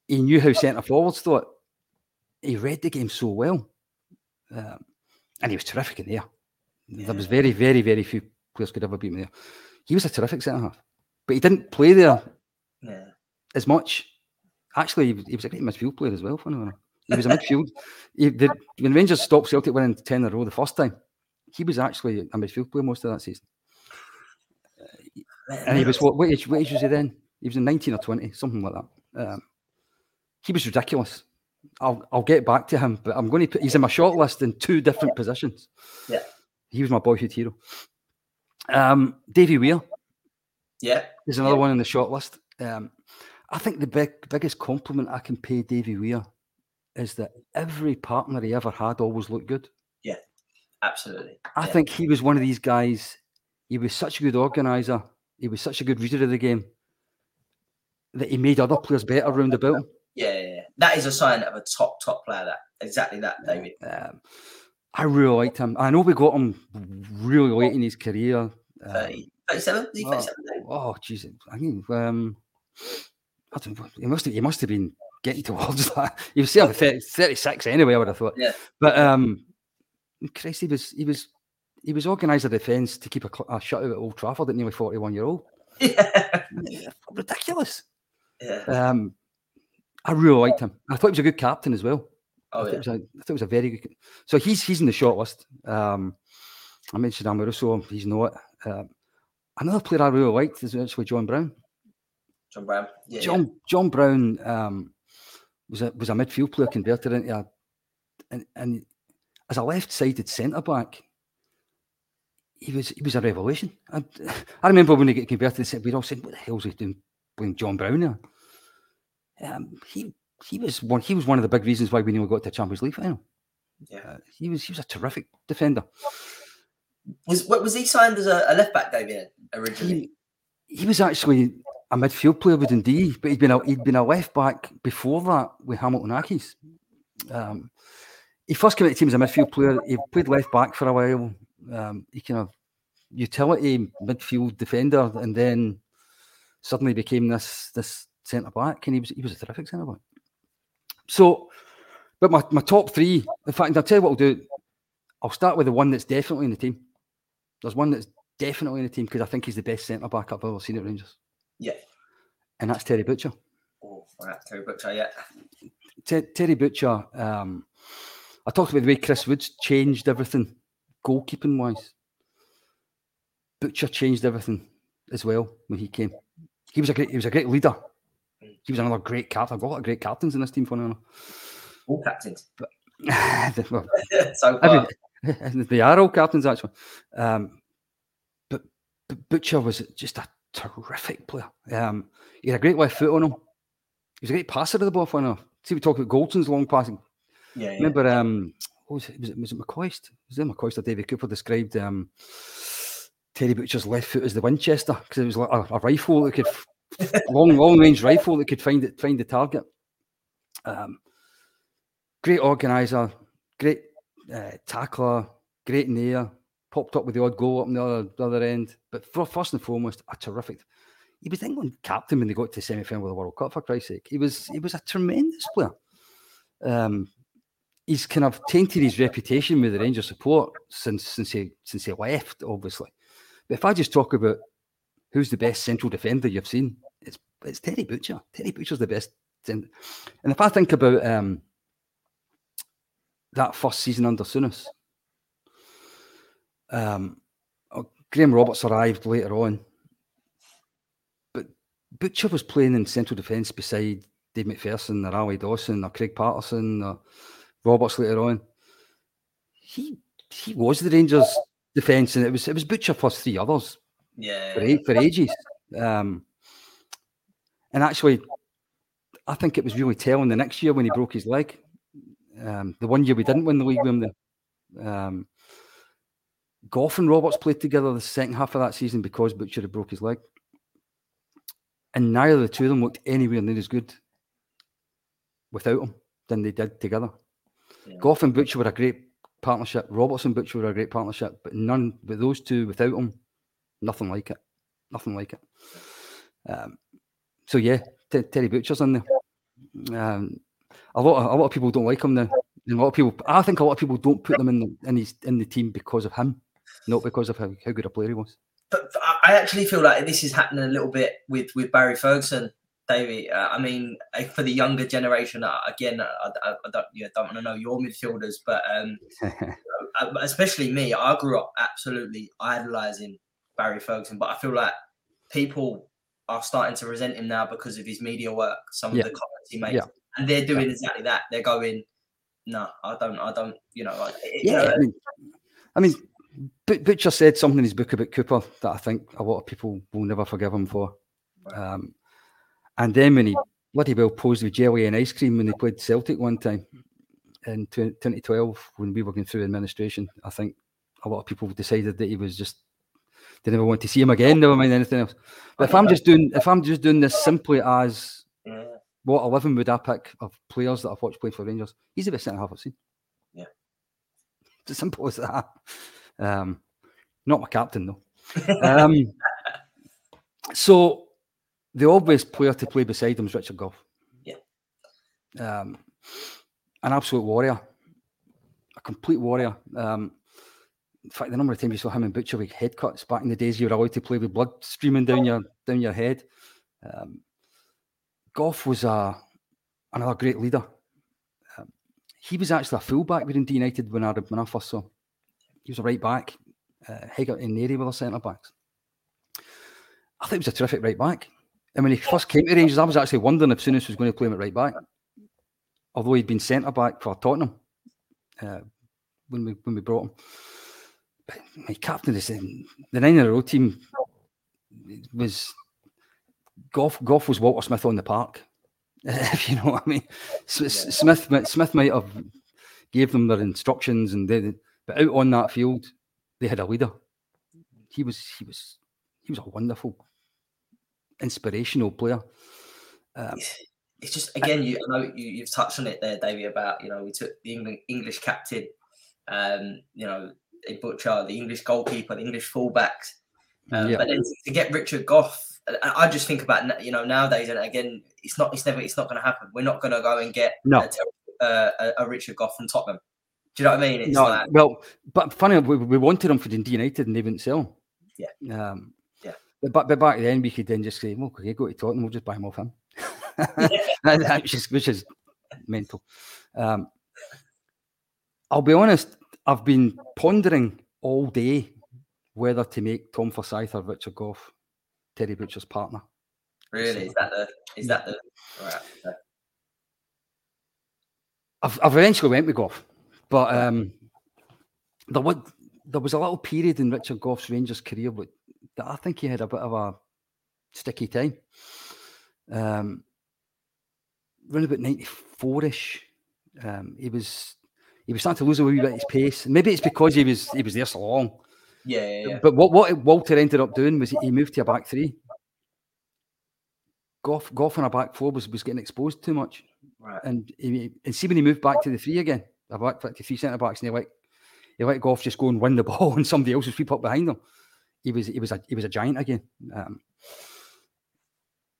he knew how centre forwards thought. He read the game so well, um, and he was terrific in there. There was very, very, very few players could ever beat him there. He was a terrific centre half, but he didn't play there Yeah. as much. Actually, he was, he was a great midfield player as well. Funny enough. He was a midfield. He, the, when Rangers stopped Celtic winning 10 in a row the first time, he was actually a midfield player most of that season. And he was, what, what, age, what age was he then? He was in 19 or 20, something like that. Um, he was ridiculous. I'll, I'll get back to him, but I'm going to put, he's in my short list in two different positions. Yeah. He was my boyhood hero. Um, Davy Weir. Yeah. There's another Yeah. one in the short list. Um, I think the big, biggest compliment I can pay Davy Weir is that every partner he ever had always looked good. Yeah, absolutely. I Yeah. think he was one of these guys. He was such a good organizer. He was such a good reader of the game that he made other players better round about him. That is a sign of a top, top player. That exactly that, David. Um, I really liked him. I know we got him really late in his career. Um, 30, 37? Is he oh. 37? David? Oh, jeez. I mean, um, I don't know. He must have, he must have been getting towards that. He was certainly 30, 36 anyway, I would have thought. Yeah. But um, Christ, he was, he was, he was organised a defence to keep a, cl- a shutout at Old Trafford at nearly 41 year old. Yeah. Ridiculous. yeah. Um, I really liked him. I thought he was a good captain as well. I, Oh, thought yeah. it was a, I thought it was a very good. So he's he's in the short list. Um, I mentioned Amoruso. He's not. Um, another player I really liked is actually John Brown. John Brown. Yeah. John John Brown um, was a was a midfield player converted into a and, and as a left-sided centre back, he was he was a revelation. I, I remember when he got converted, we all said, "What the hell's he doing playing John Brown there?" Um, he he was one he was one of the big reasons why we nearly got to Champions League final. Yeah. Uh, he was he was a terrific defender. Was what was he signed as a, a left back, David, originally? He, he was actually a midfield player with Dundee, but he'd been a, he'd been a left back before that with Hamilton Accies. Um, he first came to the team as a midfield player. He played left back for a while. Um, he kind of utility midfield defender, and then suddenly became this this centre back, and he was he was a terrific centre back. So, but my, my top three, in fact, I'll tell you what I'll do. I'll start with the one that's definitely in the team. There's one that's definitely in the team because I think he's the best centre back I've ever seen at Rangers, Yeah. and that's Terry Butcher. Oh, right. Terry Butcher, yeah. Ter- Terry Butcher. Um, I talked about the way Chris Woods changed everything, goalkeeping wise. Butcher changed everything as well when he came. He was a great. He was a great leader. He was another great captain. I've got a lot of great captains in this team. Funny All captains. enough. well, so far. every, they are all captains actually. Um, but, but Butcher was just a terrific player. Um, he had a great left foot on him. He was a great passer of the ball. Funny enough. See, we talk about Goldson's long passing. yeah, yeah. Remember, um, what was it? Was it, was it McCoist? Was it McCoist or David Cooper described um, Terry Butcher's left foot as the Winchester because it was like a, a rifle that could f- long, long range rifle that could find it, find the target. Um, great organizer, great uh, tackler, great in the air, popped up with the odd goal up on the other, the other end. But for, first and foremost, a terrific. He was England captain when they got to the semi final of the World Cup. For Christ's sake, he was he was a tremendous player. Um, he's kind of tainted his reputation with the Rangers support since since he since he left, obviously. But if I just talk about who's the best central defender you've seen, it's it's Terry Butcher. Terry Butcher's the best. And if I think about um, that first season under Souness, um, oh, Graham Roberts arrived later on, but Butcher was playing in central defence beside Dave McPherson or Ali Dawson or Craig Paterson or Roberts later on. He he was the Rangers defence, and it was it was Butcher plus three others yeah. for, for ages. Um, and actually, I think it was really telling the next year when he broke his leg. Um, the one year we didn't win the league with him, there. Um, Gough and Roberts played together the second half of that season because Butcher had broke his leg. And neither of the two of them looked anywhere near as good without him than they did together. Yeah. Gough and Butcher were a great partnership. Roberts and Butcher were a great partnership, but none, but those two without him, nothing like it. Nothing like it. Um, so yeah, T- Terry Butcher's in there. Um, a lot, of, a lot of people don't like him now. And a lot of people, I think, a lot of people don't put them in the in his in the team because of him, not because of how, how good a player he was. But, I actually feel like this is happening a little bit with with Barry Ferguson. Davey, uh, I mean, for the younger generation, uh, again, I, I, I don't, yeah, don't want to know your midfielders, but um, uh, especially me, I grew up absolutely idolizing Barry Ferguson, but I feel like people are starting to resent him now because of his media work, some yeah. of the comments he makes, yeah. and they're doing yeah. exactly that. They're going, "No, I don't, I don't," you know. Like, yeah, I mean, I mean, Butcher said something in his book about Cooper that I think a lot of people will never forgive him for. Um, and then when he bloody well posed with jelly and ice cream when they played Celtic one time in 2012 when we were going through administration, I think a lot of people decided that he was just they never want to see him again. Never mind anything else. But if I'm just doing if I'm just doing this simply as what eleven would I pick of players that I've watched play for Rangers, he's the best centre half I've seen. Yeah, it's as simple as that. Um, not my captain though. um, so the obvious player to play beside him is Richard Gough. Yeah. Um, an absolute warrior, a complete warrior. Um, in fact, the number of times you saw him in Butcher with head cuts back in the days you were allowed to play with blood streaming down your down your head. Um, Gough was a, another great leader. Um, he was actually a fullback within D United when I when I first saw. He was a right back. Uh, Hegarty and Narey were the centre backs. I think he was a terrific right back. And when he first came to Rangers, I was actually wondering if Souness was going to play him at right back. Although he'd been centre back for Tottenham uh, when we when we brought him my captain is in the nine in a row team was golf. Gough was Walter Smith on the park, if you know what I mean. Smith Smith might have gave them their instructions, and they, but out on that field, they had a leader. He was he was he was a wonderful, inspirational player. Um, it's just again, you I know you, have touched on it there, Davey, about you know we took the England, English captain, um, you know a Butcher, the English goalkeeper, the English fullbacks. Um, yeah. But then to get Richard Gough, I just think about you know nowadays, and again, it's not, it's never, it's not going to happen. We're not going to go and get no. a, a, a, Richard Gough from Tottenham. Do you know what I mean? It's no, like, well, but funny, we, we wanted him for the United and they wouldn't sell him. Yeah. Um, yeah. But, but back then, we could then just say, well, okay, go to Tottenham, we'll just buy him off him. which, is, which is mental. Um, I'll be honest, I've been pondering all day whether to make Tom Forsyth or Richard Gough Terry Butcher's partner. Really? Is that the? Is that the? Right. I've, I've eventually went with Gough, but um, there was there was a little period in Richard Gough's Rangers career that I think he had a bit of a sticky time. Um, around about ninety four ish, um, he was he was starting to lose a wee bit of his pace. Maybe it's because he was he was there so long. Yeah, yeah, yeah. But what, what Walter ended up doing was he moved to a back three. Gough, Gough on a back four was, was getting exposed too much. Right. And he, and see when he moved back to the three again, a back to three centre backs, and he let he let Gough just go and win the ball, and somebody else was sweep up behind him. He was he was a he was a giant again. Um,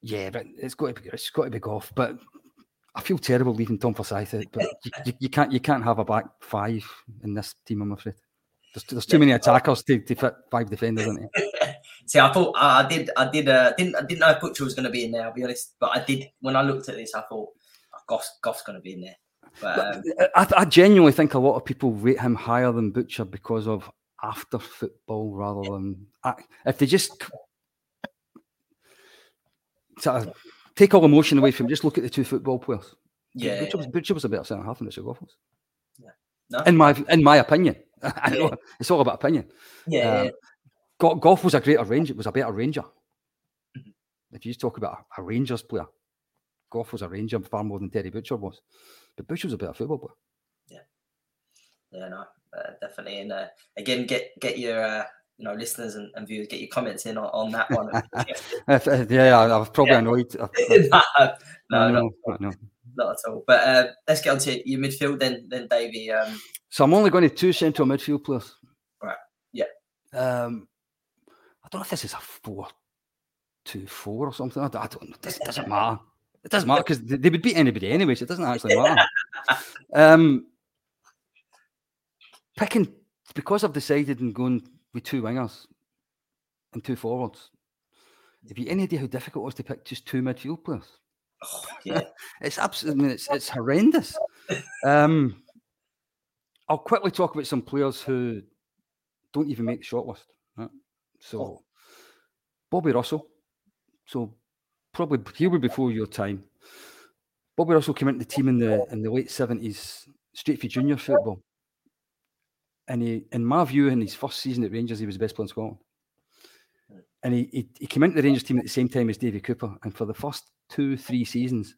yeah, but it's got to be it's got to be Gough. But I feel terrible leaving Tom Forsyth but you, you, can't you can't have a back five in this team. I'm afraid there's, there's too many attackers to, to fit five defenders, isn't it? See, I thought uh, I did I did uh, didn't I didn't know Butcher was going to be in there. I'll be honest, but I did when I looked at this, I thought oh, Gough, Gough's going to be in there. But, um, I, I genuinely think a lot of people rate him higher than Butcher because of after football rather than if they just sort of take all emotion away from just look at the two football players. Yeah, Butcher, was, Butcher was a better centre half than Gough was. Yeah. No. In my in my opinion, I know yeah. it's all about opinion. Yeah, um, yeah. Gough was a greater range. It was a better ranger. Mm-hmm. If you talk about a, a, Rangers player, Gough was a ranger far more than Terry Butcher was. But Butcher was a better football player. Yeah. Yeah, no, uh, definitely. And uh, again, get get your uh, you know listeners and, and, viewers get your comments in on, on that one. yeah, I've probably yeah. annoyed. no, no, no, no, no, not at all. But uh, let's get on to your midfield then, then Davey. Um, so I'm only going to two central midfield players. Right. Yeah. Um, I don't know if this is a four, two, four or something. I don't, I don't know. It doesn't matter. It doesn't matter because they would beat anybody anyway, so it doesn't actually matter. um, picking because I've decided and going with two wingers and two forwards. Have you any idea how difficult it was to pick just two midfield players? Oh, yeah. it's absolutely, I mean, it's, it's horrendous. um, I'll quickly talk about some players who don't even make the shortlist. Right? So, oh. Bobby Russell. So, probably he was before your time. Bobby Russell came into the team in the in the late seventies, straight for junior football. And he, in my view, in his first season at Rangers, he was the best player in Scotland. And he, he, he came into the Rangers team at the same time as Davy Cooper. And for the first two, three seasons,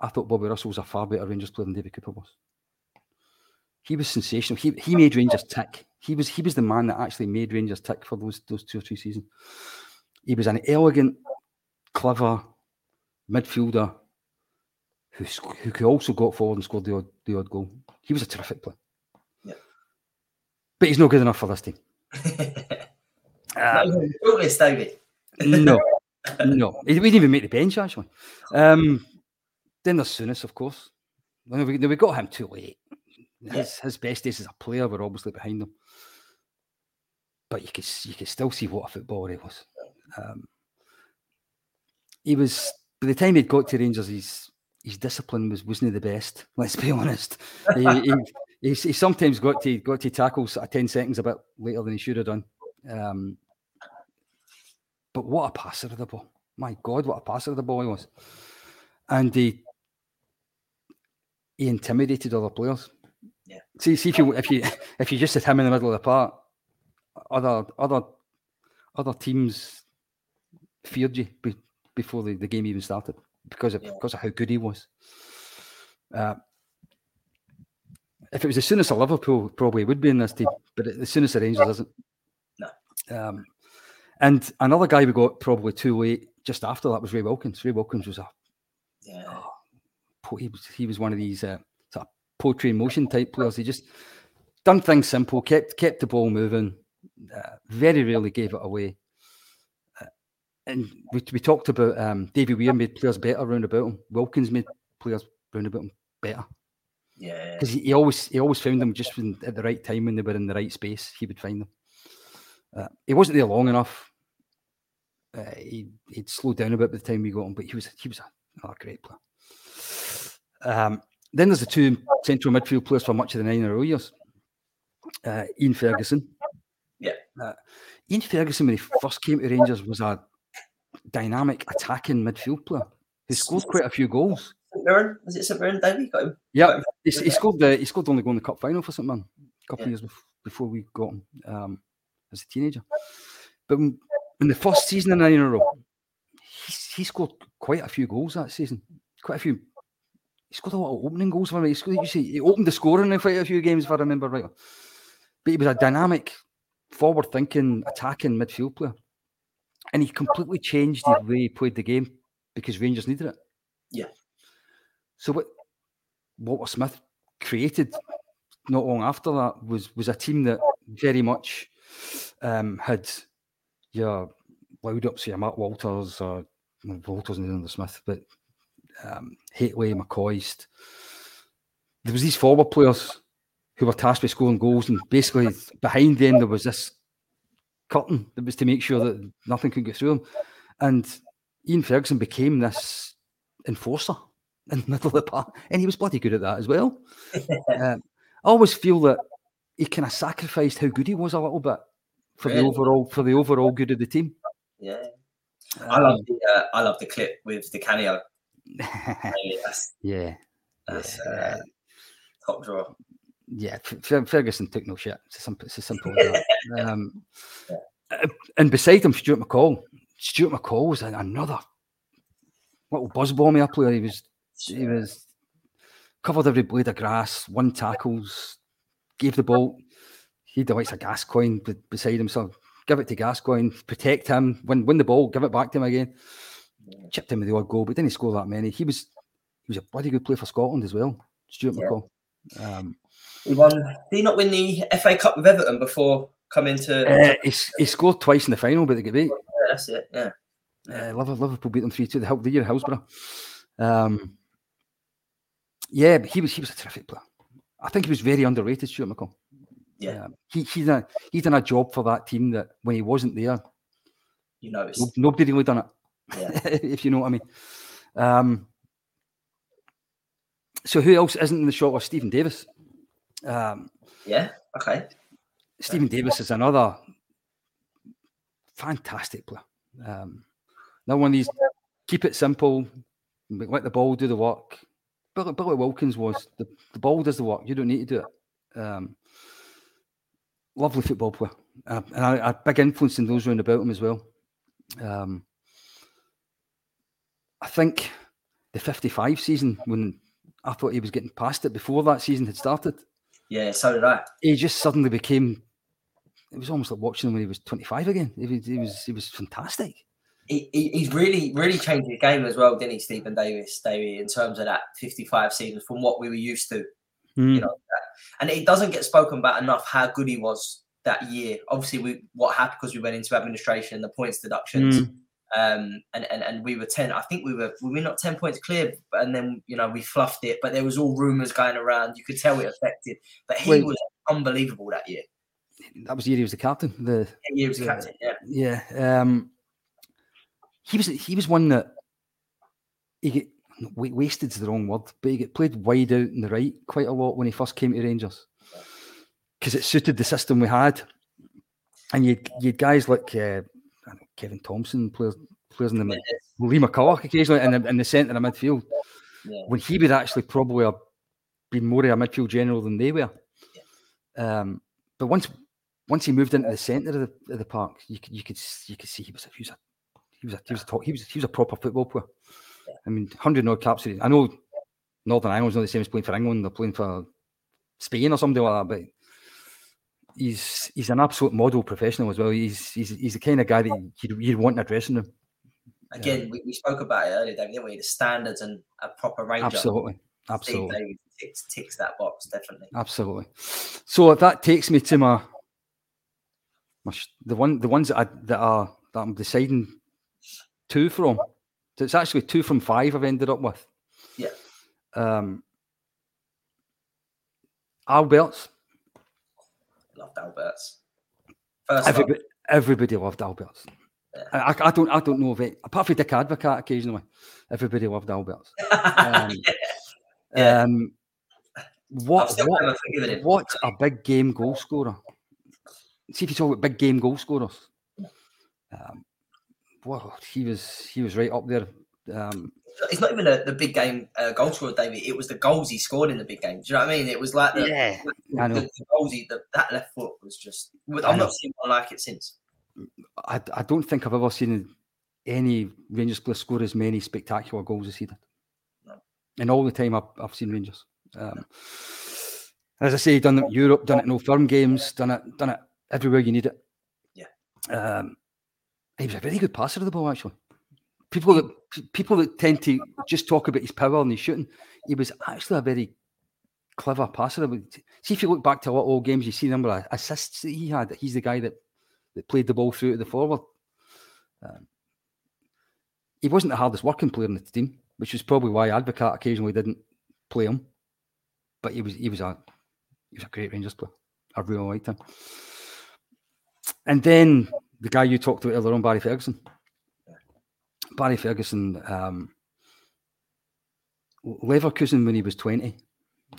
I thought Bobby Russell was a far better Rangers player than Davy Cooper was. He was sensational. He, he made Rangers tick. He was he was the man that actually made Rangers tick for those those two or three seasons. He was an elegant, clever midfielder who, who also got forward and scored the odd, the odd goal. He was a terrific player. But he's not good enough for this team. uh, David. no, no, he didn't even make the bench actually. Um, then there's Souness, of course. We, we got him too late. His, yeah. his best days as a player were obviously behind him, but you could you could still see what a footballer he was. Um, he was by the time he'd got to Rangers, his his discipline was wasn't the best. Let's be honest. he, he, he, he, sometimes got to got to tackle sort of ten seconds a bit later than he should have done. Um, but what a passer of the ball! My God, what a passer of the ball he was, and he he intimidated other players. Yeah. See, see if you if you if you just had him in the middle of the park, other other other teams feared you be, before the, the game even started because of yeah. because of how good he was. Uh, if it was as soon as Liverpool, probably would be in this team, but as soon as the Rangers isn't. No. Um, and another guy we got probably too late just after that was Ray Wilkins. Ray Wilkins was a yeah. Oh, he was he was one of these uh, sort of poetry in motion type players. He just done things simple, kept kept the ball moving, uh, very rarely gave it away. Uh, and we, we talked about um, Davy Weir made players better around about him. Wilkins made players around about him better. Yeah, because he, he, always he always found them just when, at the right time when they were in the right space. He would find them. Uh, he wasn't there long enough. Uh, he he'd slowed down a bit by the time we got him, but he was he was a, a great player. Um, then there's the two central midfield players for much of the nine row years. Uh, Ian Ferguson. Yeah. Uh, Ian Ferguson, when he first came to Rangers, was a dynamic attacking midfield player who scored quite a few goals. St Mirren, was it St Mirren? Got him. Yeah, he, he, scored the he scored only going the cup final for St Mirren a couple yeah. of years before we got him um, as a teenager. But in the first season in in a row, he, he scored quite a few goals that season. Quite a few he scored a lot of opening goals for me. He, scored, you see, he opened the scoring in quite a few games, if I remember right. But he was a dynamic, forward thinking, attacking midfield player. And he completely changed the way he played the game because Rangers needed it. Yeah. So what Walter Smith created not long after that was was a team that very much um, had your Laudrups, your Mark Walters or Walters and the Smith, but um, Hateley, McCoist. There was these forward players who were tasked with scoring goals, and basically behind them there was this curtain that was to make sure that nothing could get through them. And Ian Ferguson became this enforcer in the middle of the park, and he was bloody good at that as well. um, I always feel that he kind of sacrificed how good he was a little bit for really? the overall for the overall good of the team. Yeah, um, I love the uh, I love the clip with the cameo that's, yeah. That's yeah. Uh, top draw. Yeah, Ferguson took no shit. It's as simple, it's simple. Um, yeah. And beside him, Stuart McCall. Stuart McCall was another little buzz bomber player. He was he was covered every blade of grass, won tackles, gave the ball. He delights a Gascoigne beside him, so give it to Gascoigne, protect him, win win the ball, give it back to him again. Chipped him with the odd goal, but didn't score that many. He was he was a bloody good player for Scotland as well. Stuart yeah. McCall. Um, he won. Did he not win the FA Cup with Everton before coming to? Uh, he, he scored twice in the final, but they get beat. Yeah, that's it. Yeah. Uh, Liverpool beat them three two. The, the year Hillsborough. Um, yeah, but he was he was a terrific player. I think he was very underrated, Stuart McCall. Yeah, um, he he's done he's done a job for that team that when he wasn't there, you know, nobody really done it. Yeah. if you know what I mean. Um, so who else isn't in the shot? Was Stephen Davis? Um, yeah. Okay. Stephen Davis is another fantastic player. Um, another one of these keep it simple, let the ball do the work. Billy, Billy Wilkins was the, the ball does the work. You don't need to do it. Um, lovely football player, uh, and a, a, big influence in those around about him as well. Um, I think the 55 season, when I thought he was getting past it before that season had started. Yeah, so did I. He just suddenly became. It was almost like watching him when he was 25 again. He was, he was, he was fantastic. He, he's really, really changed the game as well, didn't he, Stephen Davis, Davey, in terms of that 55 seasons from what we were used to. Mm. You know, and it doesn't get spoken about enough how good he was that year. Obviously, we what happened because we went into administration, the points deductions, mm. um, and, and and we were ten. I think we were we were not ten points clear, and then you know we fluffed it. But there was all rumours going around. You could tell it affected. But he Wait. was unbelievable that year. That was the year he was the captain. The yeah, he was the, the captain. Yeah. Yeah. Um, he was he was one that he get wasted is the wrong word, but he get played wide out in the right quite a lot when he first came to Rangers because it suited the system we had. And you you guys like uh, Kevin Thompson players players in the yeah. Lee McCulloch occasionally in the, in the centre of midfield yeah. when he would actually probably have been more of a midfield general than they were. Yeah. Um, but once once he moved into the centre of the, of the park, you could you could you could see he was a, he was a he was a, he was a, top, he was he was a proper football player. I mean, hundred odd caps. I know Northern Ireland's not the same as playing for England. They're playing for Spain or something like that. But he's he's an absolute model professional as well. He's he's, he's the kind of guy that you'd, you'd want in a dressing room. Again, yeah. we, we spoke about it earlier, David, didn't we? The standards and a proper range. Absolutely, absolutely. Ticks, ticks that box definitely. Absolutely. So that takes me to my, my the one the ones that I that are that I'm deciding two from. So it's actually two from five I've ended up with. Yeah. Um, Albertz. Loved Albertz. First everybody, everybody loved Albertz. Yeah. I, I, don't I don't know of it apart from Dick Advocaat occasionally. Everybody loved Albertz. Um, yeah. um, what what, what a big game goal scorer. See if you talk about big game goal scorers. Um, well, he was he was right up there. Um, it's not even a, the big game uh, goal scorer, David. It was the goals he scored in the big game. Do you know what I mean? It was like the, yeah, the, I know. The, the goals he, the, that left foot was just. I've not seen one like it since. I, I don't think I've ever seen any Rangers player score as many spectacular goals as he did. No. And all the time I've, I've seen Rangers. Um, as I say, done it in Europe, done it in Old Firm games, done it, done it everywhere you need it. Yeah. Um, he was a very good passer of the ball, actually. People that people that tend to just talk about his power and his shooting, he was actually a very clever passer. See if you look back to a lot of old games, you see the number of assists that he had. He's the guy that, that played the ball through to the forward. Um, he wasn't the hardest working player in the team, which is probably why Advocaat occasionally didn't play him. But he was he was a he was a great Rangers player. I really liked him. And then the guy you talked about earlier on, Barry Ferguson. Barry Ferguson, um, Leverkusen when he was 20.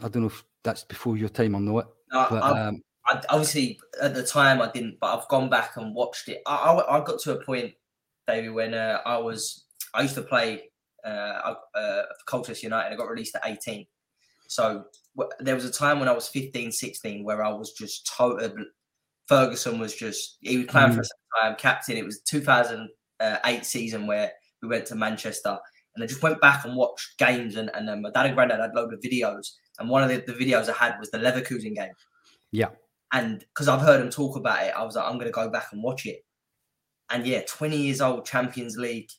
I don't know if that's before your time or not. No, but, I, um, I, obviously, at the time I didn't, but I've gone back and watched it. I, I, I got to a point, David, when uh, I was, I used to play uh, uh, Colchester United. I got released at 18. So w- there was a time when I was 15, 16 where I was just total, Ferguson was just he was playing mm. for us time, captain. It was 2008 season where we went to Manchester, and I just went back and watched games. And, and then my dad and granddad had a load of videos, and one of the, the videos I had was the Leverkusen game. Yeah. And because I've heard him talk about it, I was like, I'm going to go back and watch it. And yeah, 20 years old, Champions League.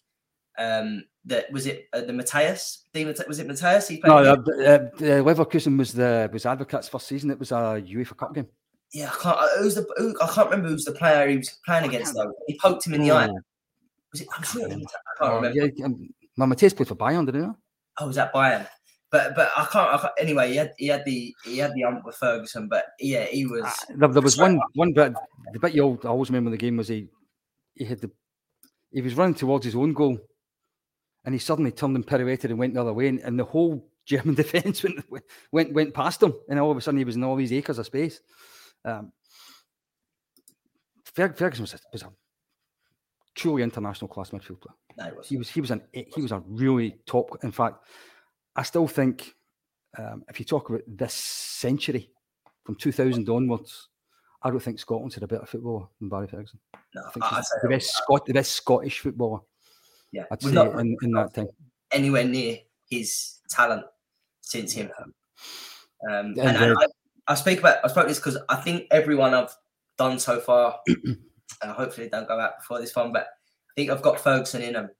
Um, that was it. Uh, the Matthias, was it Matthias? He played. No, uh, uh, Leverkusen was the was Advocate's first season. It was a UEFA Cup game. Yeah, I can't. Uh, who's the? Who, I can't remember who's the player he was playing against though. He poked him in the eye. Was it? I'm sure. I can't oh, remember. Yeah, um, Matthias played for Bayern, didn't he? Oh, was that Bayern? But but I can't, I can't, Anyway, he had he had the he had the ump with Ferguson, but yeah, he was. Uh, there, there, was one one bit. The bit you I always remember the game was he he had the he was running towards his own goal, and he suddenly turned and pirouetted and went the other way, and, and the whole German defence went, went went past him, and all of a sudden he was in all these acres of space. Um, Ferguson was a, was a truly international class midfield player. No, was. He was he was an he was a really top. In fact, I still think um, if you talk about this century from 2000 onwards, I don't think Scotland's had a better footballer than Barry Ferguson. No, I think he's the best Scot the best Scottish footballer. Yeah, I'd say in, in that time. Anywhere near his talent since him. Um, and, and I, I, speak about I spoke this because I think everyone I've done so far, uh, hopefully don't go out before this one, but I think I've got Ferguson in them.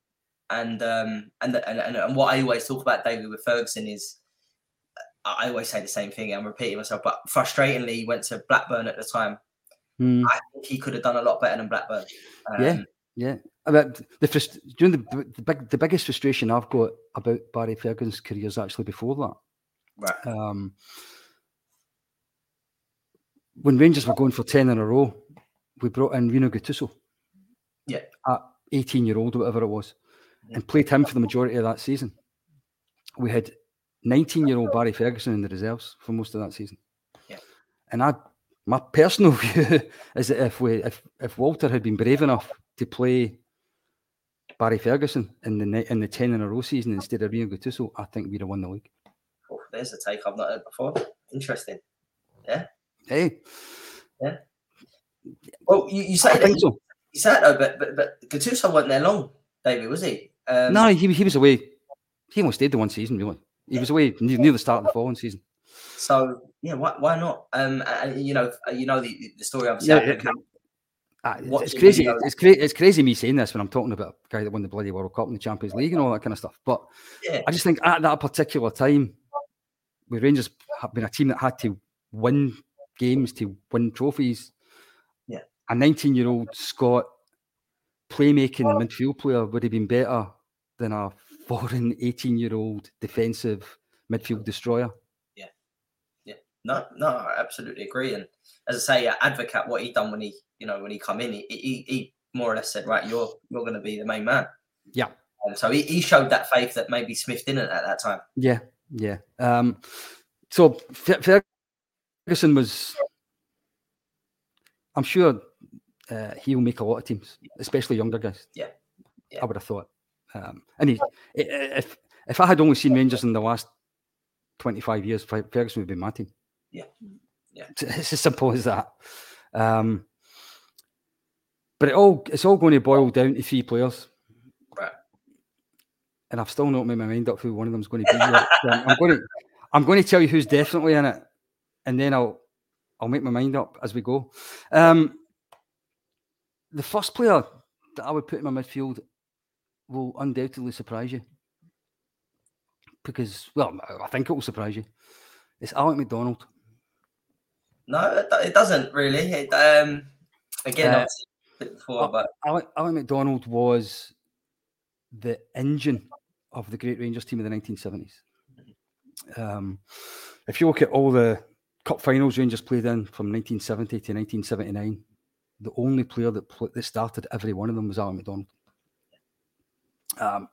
And um and, and and, and what I always talk about David with Ferguson is I always say the same thing. I'm repeating myself, but frustratingly, he went to Blackburn at the time. Mm. I think he could have done a lot better than Blackburn. Um, yeah, yeah. About the frust- during the the big the biggest frustration I've got about Barry Ferguson's career is actually before that. Right. Um, when Rangers were going for ten in a row, we brought in Rino Gattuso. Yeah. At 18 year old, or whatever it was, yeah. and played him for the majority of that season. We had 19 year old Barry Ferguson in the reserves for most of that season. Yeah. And I, my personal view is that if we, if, if Walter had been brave enough to play Barry Ferguson in the in the 10 in a row season instead of Rino Gattuso, I think we'd have won the league. Oh, there's a take I've not heard before. Interesting. Yeah. Hey. Yeah. Well, you, you say I think so. You said though, but but but Gattuso wasn't there long, David, was he? Um, no, he, he was away. He only stayed the one season, really. He was away near the start of the following season. So yeah, why, why not? Um, and you know, you know the, the story of yeah, it, uh, it's crazy. It's, cra- it's crazy me saying this when I'm talking about a guy that won the bloody World Cup and the Champions League and all that kind of stuff. But yeah. I just think at that particular time, with Rangers have been a team that had to win games to win trophies. Yeah, a 19 year old Scott playmaking midfield player would have been better than a foreign 18 year old defensive midfield destroyer. Yeah. Yeah. No, no, I absolutely agree. And as I say, uh, Advocaat what he done when he, you know, when he come in, he, he, he more or less said, right, you're you're going to be the main man. Yeah. And so he, he showed that faith that maybe Smith didn't at that time. Yeah. Yeah. Um, so Ferguson was, I'm sure uh, he'll make a lot of teams, especially younger guys. Yeah. yeah. I would have thought. Um, and he, if if I had only seen Rangers in the last twenty five years, Ferguson would be my team. Yeah, yeah. It's, as simple as that. Um, but it all it's all going to boil down to three players. Right. And I've still not made my mind up who one of them is going to be. I'm going to I'm going to tell you who's definitely in it, and then I'll I'll make my mind up as we go. Um, the first player that I would put in my midfield will undoubtedly surprise you. Because, well, I think it will surprise you. It's Alec McDonald. No, it doesn't really. It, um, again, uh, before, but Alec, Alec McDonald was the engine of the great Rangers team in the 1970s. Um, if you look at all the cup finals Rangers played in from 1970 to 1979, the only player that pl- that started every one of them was Alec McDonald. Um,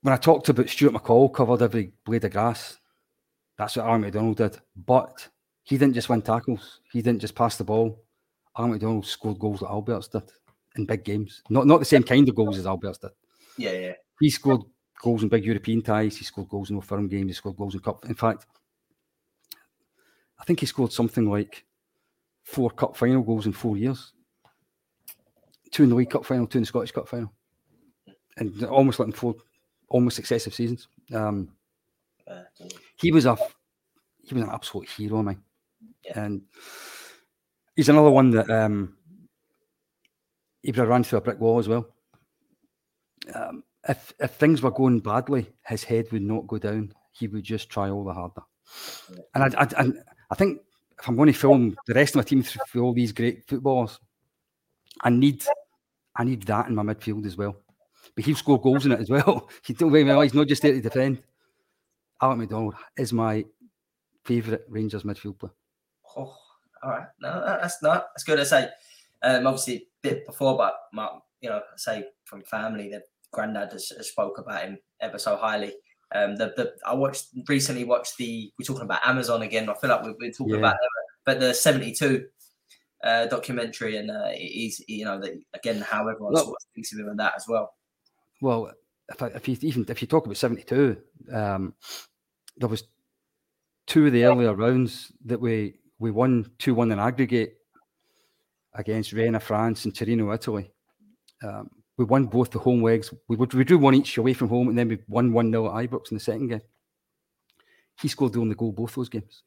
when I talked about Stuart McCall covered every blade of grass, that's what Alec McDonald did. But he didn't just win tackles. He didn't just pass the ball. Alec McDonald scored goals that Albertz did in big games. Not not the same kind of goals as Albertz did. Yeah, yeah. He scored goals in big European ties. He scored goals in Old Firm games. He scored goals in cup. In fact, I think he scored something like four cup final goals in four years. Two in the League Cup final, two in the Scottish Cup final and almost like four, almost successive seasons. Um, he was a he was an absolute hero, man. Yeah. And he's another one that um, he would have ran through a brick wall as well. Um, if if things were going badly, his head would not go down. He would just try all the harder. And I, I, and I think if I'm going to film the rest of my team through all these great footballers, I need I need that in my midfield as well. But he'll score goals in it as well. He don't me wrong, he's not just there to defend. Alec McDonald is my favourite Rangers midfield player. Oh, all right. No, that's not. That's good to say. Um, obviously, a bit before, but you know, say from family, the granddad has, has spoke about him ever so highly. Um, the, the I watched recently watched the we're talking about Amazon again. I feel like we've been talking Yeah. about them, but the seventy two uh, documentary and uh, he's you know the, again how everyone Look- sort of thinks of him and that as well. Well, if, I, if you even if you talk about seventy two, um, there was two of the earlier rounds that we we won two one in aggregate against Rennes, France, and Torino, Italy. Um, we won both the home legs. We would we drew one each away from home, and then we won one 0 at Ibrox in the second game. He scored the only goal both those games.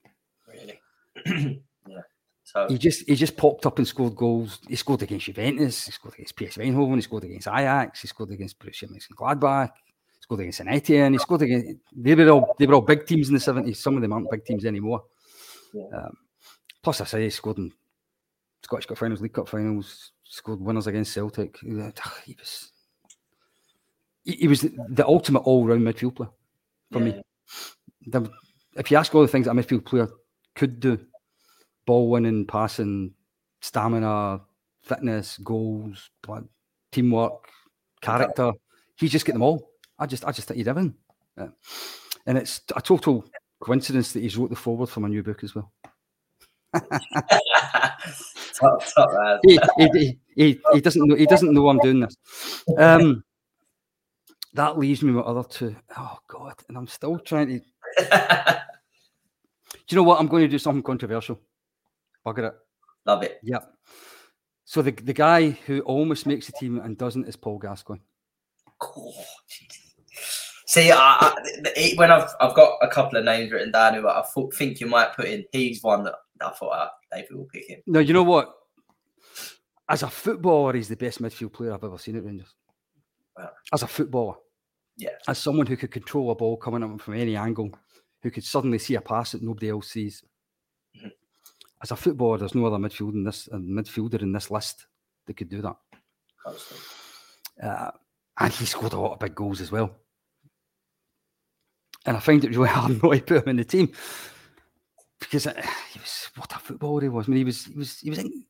Really, yeah. So He just he just popped up and scored goals. He scored against Juventus. He scored against PSV Eindhoven. He scored against Ajax. He scored against Borussia Mönchengladbach. He scored against St Etienne. He scored against. They were all they were all big teams in the seventies. Some of them aren't big teams anymore. Yeah. Um, plus, I say he scored in Scottish Cup finals, League Cup finals. Scored winners against Celtic. He was. He, he was the, the ultimate all-round midfield player for yeah, me. The, if you ask all the things that a midfield player could do, ball winning, passing, stamina, fitness, goals, blood, teamwork, character, he just get them all. I just I just think he'd everything. Yeah. And it's a total coincidence that he's wrote the foreword for my new book as well. top, top, man. He, he, he, he, doesn't know he doesn't know I'm doing this. Um, that leaves me with other two. Oh God, and I'm still trying to. Do you know what? I'm going to do something controversial. Bugger it. Love it. Yeah. So the the guy who almost makes the team and doesn't is Paul Gascoigne. Oh. See, I, I, when I've I've got a couple of names written down who I think you might put in. He's one that I thought uh, David will pick him. No, you know what? As a footballer, he's the best midfield player I've ever seen at Rangers. Wow. As a footballer, Yeah. as someone who could control a ball coming up from any angle, who could suddenly see a pass that nobody else sees. Mhm. As a footballer, there's no other midfield in this midfielder in this list that could do that. Uh, and he scored a lot of big goals as well. And I find it really hard not to put him in the team because uh, he was what a footballer he was. I mean, he was he was he was. In,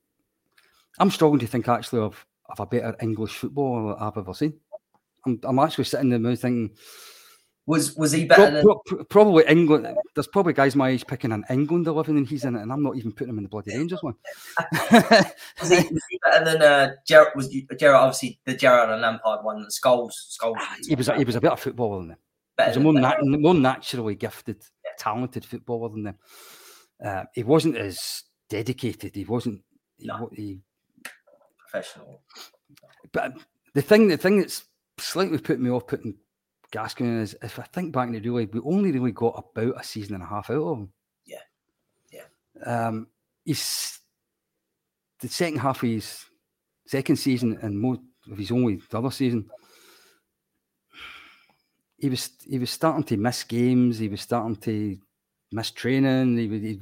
I'm struggling to think actually of of a better English footballer I've ever seen. I'm, I'm actually sitting there now thinking Was was he better pro- than? pro- probably England. There's probably guys my age picking an England eleven and he's in it, and I'm not even putting him in the bloody Rangers one. Was he, was he better than uh, Gerrard? Was Gerrard obviously the Gerrard and Lampard one? Scholes, Scholes. he was a, he was a better footballer than them. He was a more, nat- more naturally gifted, talented footballer than them. Uh, he wasn't as dedicated. He wasn't. No. wa- he, professional. but the thing, the thing that's slightly put me off putting Gascoigne in is if I think back in the day, we only really got about a season and a half out of him. Yeah. Yeah. Um, he's the second half of his second season and most of his only the other season. He was he was starting to miss games. He was starting to miss training. He was he,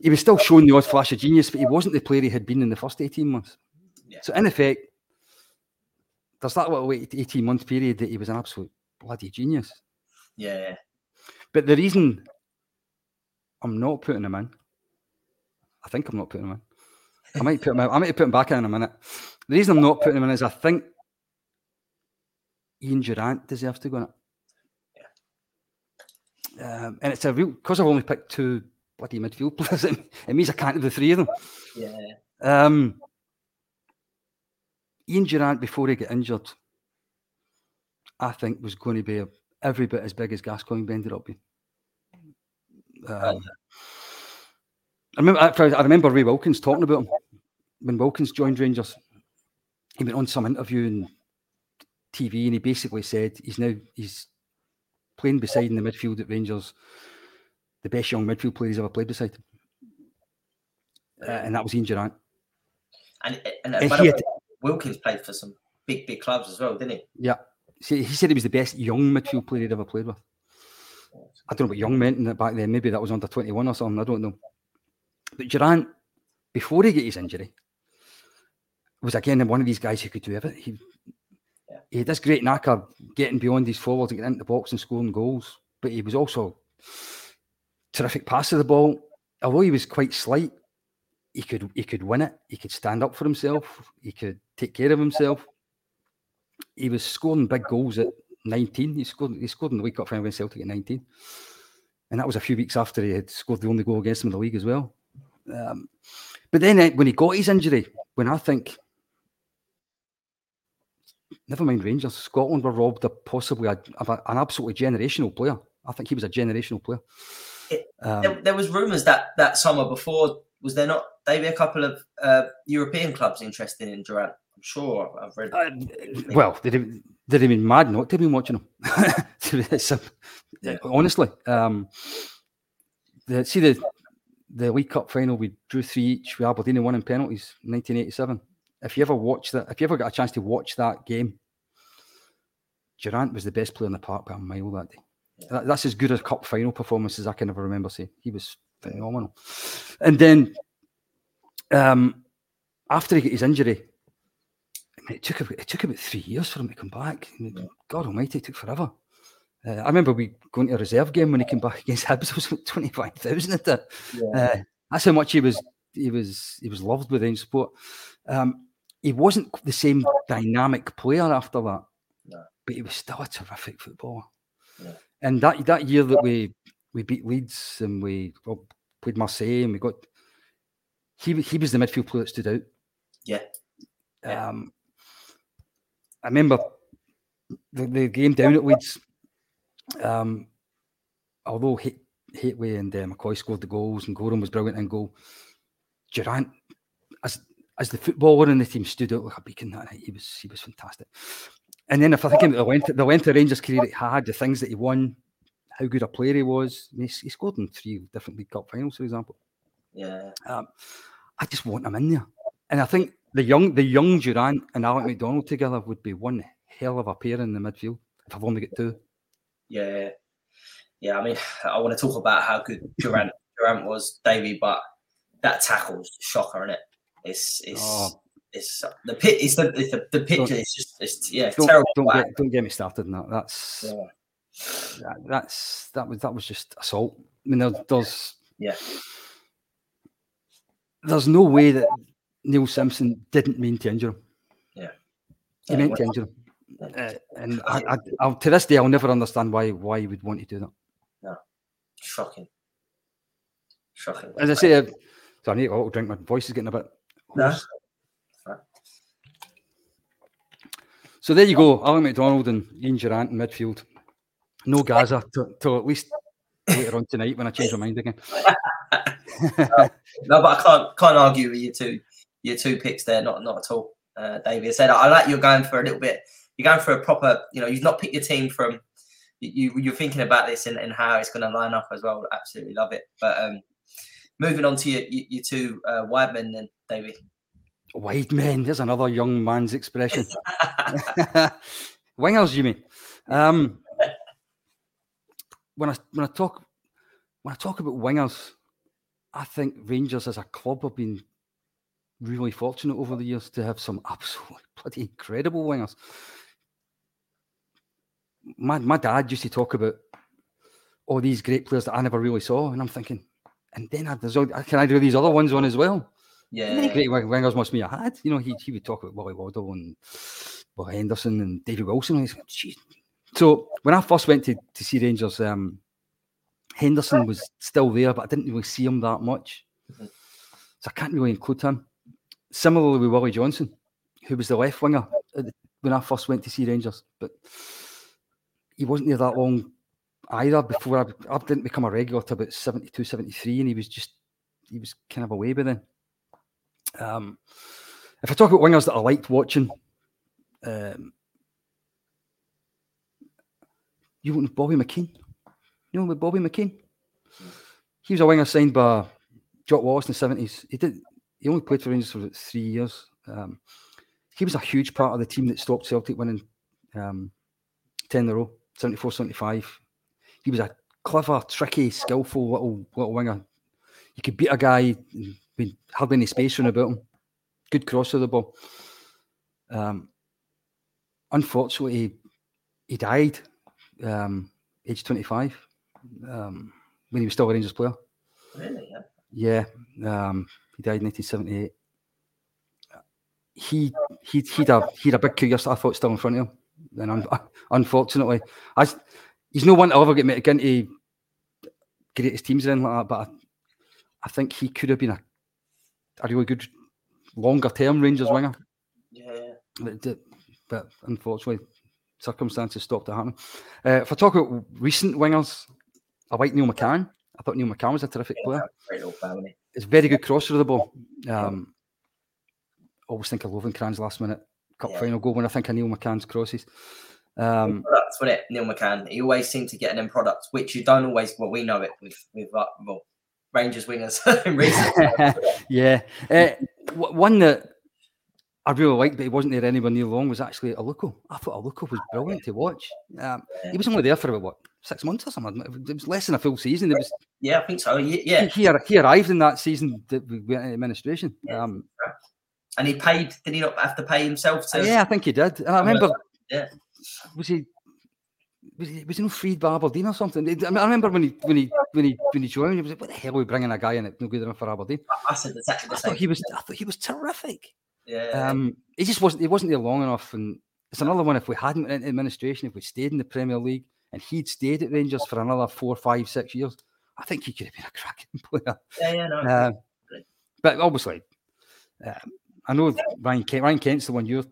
he was still showing the odd flash of genius, but he wasn't the player he had been in the first eighteen months. Yeah. So in effect, there's that little 18 month period that he was an absolute bloody genius. Yeah, yeah. But the reason I'm not putting him in, I think I'm not putting him in. I might put him. out. I might put him back in in a minute. The reason I'm not putting him in is I think Ian Durrant deserves to go in it. Um, and it's a real because I've only picked two bloody midfield players. It, means I can't do the three of them. yeah. Um, Ian Durrant, before he got injured, I think was going to be every bit as big as Gascoigne ended up being. Um, I remember, I I remember Ray Wilkins talking about him when Wilkins joined Rangers. He went on some interview on TV, and he basically said he's now he's playing beside in the midfield at Rangers, the best young midfield player he's ever played beside. uh, and that was Ian Durrant. And, and, and way, Wilkins played for some big, big clubs as well, didn't he? Yeah. See, he said he was the best young midfield player he'd ever played with. I don't know what young meant in it back then. Maybe that was under 21 or something. I don't know. But Durrant, before he got his injury, was again one of these guys who could do everything. He, yeah. he had this great knack of getting beyond his forwards and getting into the box and scoring goals. But he was also terrific pass of the ball. Although he was quite slight, he could he could win it. He could stand up for himself. He could take care of himself. He was scoring big goals at 19. He scored he scored in the League Cup final against Celtic at 19, and that was a few weeks after he had scored the only goal against him in the league as well. Um, but then uh, when he got his injury, when I think, never mind Rangers, Scotland were robbed of possibly a, of a, an absolutely generational player. I think he was a generational player. It, um, there, there, was rumours that that summer before was there not maybe a couple of uh, European clubs interested in Durrant. I'm sure I've read. Uh, well, they'd have, they'd have been mad not to have been watching him. yeah. Honestly, um, the, see the the League Cup final, we drew three each with Aberdeen and won in penalties, 1987. If you ever watch that, if you ever got a chance to watch that game, Durrant was the best player in the park by a mile that day. Yeah. That, that's as good a cup final performance as I can ever remember seeing. He was phenomenal. And then um, after he got his injury, it took it took about three years for him to come back. God Almighty, it took forever. Uh, I remember we going to a reserve game when he came back against Hibs. It was twenty five thousand at that. Yeah. Uh, that's how much he was. He was. He was loved within sport. Um, he wasn't the same dynamic player after that, no. but he was still a terrific footballer. Yeah. And that that year that we we beat Leeds and we well, played Marseille and we got he he was the midfield player that stood out. Yeah. Um, I remember the, the game down at Leeds. Um, although Hate, Hateley and uh, McCoist scored the goals and Goram was brilliant in goal, Durrant as as the footballer in the team, stood out like a beacon that night. He was he was fantastic. And then if I think about the length, the length of Rangers career he had, the things that he won, how good a player he was, he, he scored in three different League Cup finals, for example. Yeah. Um, I just want him in there, and I think the young the young Durrant and Alec McDonald together would be one hell of a pair in the midfield. If I've only got two. Yeah, yeah. I mean, I want to talk about how good Durrant Durrant was, Davey, but that tackle's shocker, isn't it? It's it's oh. It's the pit. It's the it's the, the picture. It's just it's yeah, don't, terrible. Don't get, don't get me started on that. That's yeah. that, that's that was that was just assault. I mean, there, there's yeah. There's no way that Neil Simpson didn't mean to injure him. Yeah, he yeah, meant to injure him. Uh, and I, I, I, to this day, I'll never understand why why he would want to do that. No, shocking, shocking. As I say, uh, so I need a little drink. My voice is getting a bit. No. So there you go, Alan McDonald and Ian Durrant in midfield. No Gaza till at least later on tonight when I change my mind again. no, but I can't can't argue with you two your two picks there. Not not at all. Uh, David said I like you're going for a little bit. You're going for a proper. You know, you've not picked your team from. You you're thinking about this and, and how it's going to line up as well. Absolutely love it. But um, moving on to your your two uh, wide men then, David. Wide men. There's another young man's expression. Wingers, you mean? Um, when I when I talk when I talk about wingers, I think Rangers as a club have been really fortunate over the years to have some absolutely bloody incredible wingers. My my dad used to talk about all these great players that I never really saw, and I'm thinking, and then I, all, can I do these other ones on as well? Yeah, great wingers must be have had. You know, he, he would talk about Willie Waddell and Will Henderson and David Wilson. And he's, so when I first went to, to see Rangers, um, Henderson was still there, but I didn't really see him that much. So I can't really include him. Similarly with Willie Johnston, who was the left winger when I first went to see Rangers, but he wasn't there that long either before I, I didn't become a regular to about 72, 73, and he was just, he was kind of away by then. Um, if I talk about wingers that I liked watching, um, you want Bobby McKean? You know, with Bobby McKean, he was a winger signed by Jock Wallace in the seventies. He did. He only played for Rangers for three years. Um, he was a huge part of the team that stopped Celtic winning um, 10 in a row, 74 75. He was a clever, tricky, skillful little little winger. You could beat a guy with hardly any space around about him. Good cross of the ball. Um, unfortunately, he, he died um, age 25 um, when he was still a Rangers player. Really? Yeah. Yeah, um, he died in 1978. He he he'd a he'd a big career. I thought still in front of him, and un- unfortunately, I he's no one to ever get me into greatest teams or anything like that. But I, I think he could have been a a really good longer term Rangers winger. Yeah. But, but unfortunately, circumstances stopped it happening. Uh, if I talk about recent wingers, I like Neil McCann. I thought Neil McCann was a terrific yeah player. Great little family. It's very good crosser of the ball. Um, always think of Lovenkrands last minute cup Yeah. final goal when I think of Neil McCann's crosses. Um, products, wasn't it? Neil McCann. He always seemed to get them products, which you don't always. Well, we know it with with uh, well, Rangers wingers in recent yeah. Uh, one that I really liked, but he wasn't there anywhere near long, was actually Aluko. I thought Aluko was brilliant to watch. Um, he was only there for about what six months or something. It was less than a full season. It was Yeah, I think so. He, Yeah, he, he arrived in that season that we went into administration. Yeah. Um, and he paid. Did he not have to pay himself to? yeah, I think he did. And I remember, Yeah. was he? Was he, was no freed by Aberdeen or something? I, mean, I remember when he when he when he when he joined, he was like, "What the hell are we bringing a guy in that's no good enough for Aberdeen?" I said exactly the I same. thought he was. I thought he was terrific. Yeah. Um, he just wasn't. He wasn't there long enough, and it's another one. If we hadn't went into administration, if we stayed in the Premier League, and he'd stayed at Rangers for another four, five, six years, I think he could have been a cracking player. yeah, yeah, no. Uh, but obviously, um, I know Ryan Kent. Ryan Kent's the one you're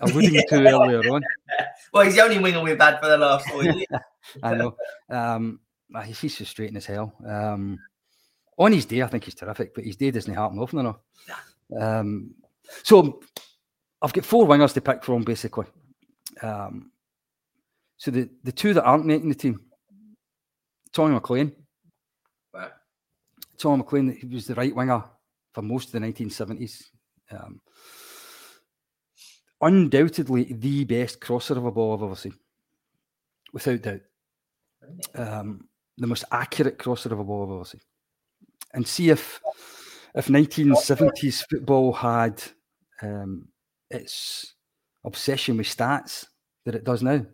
alluding to earlier on. well, he's the only winger we've had for the last four years. I know. Um, ah, he's he's frustrating as hell. Um, on his day, I think he's terrific, but his day doesn't happen often enough. Um, so I've got four wingers to pick from, basically. Um, so the, the two that aren't making the team, Tommy McLean. Right. Tommy McLean, he was the right winger for most of the 1970s. Um, undoubtedly the best crosser of a ball I've ever seen, without doubt. Um, the most accurate crosser of a ball I've ever seen. And see if if 1970s football had um, its obsession with stats that it does now.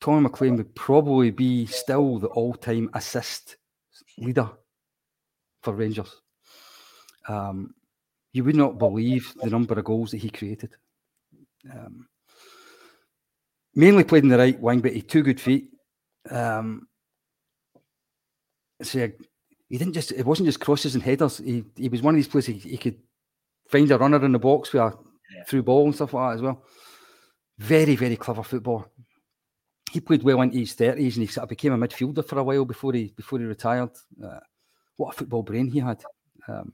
Tommy McLean would probably be still the all-time assist leader for Rangers. Um, you would not believe the number of goals that he created. Um, mainly played in the right wing, but he had two good feet. Um, so he didn't just it wasn't just crosses and headers. He he was one of these players he, he could find a runner in the box with a Yeah. through ball and stuff like that as well. Very, very clever footballer. He played well into his thirties and he sort of became a midfielder for a while before he before he retired. Uh, what a football brain he had. Um,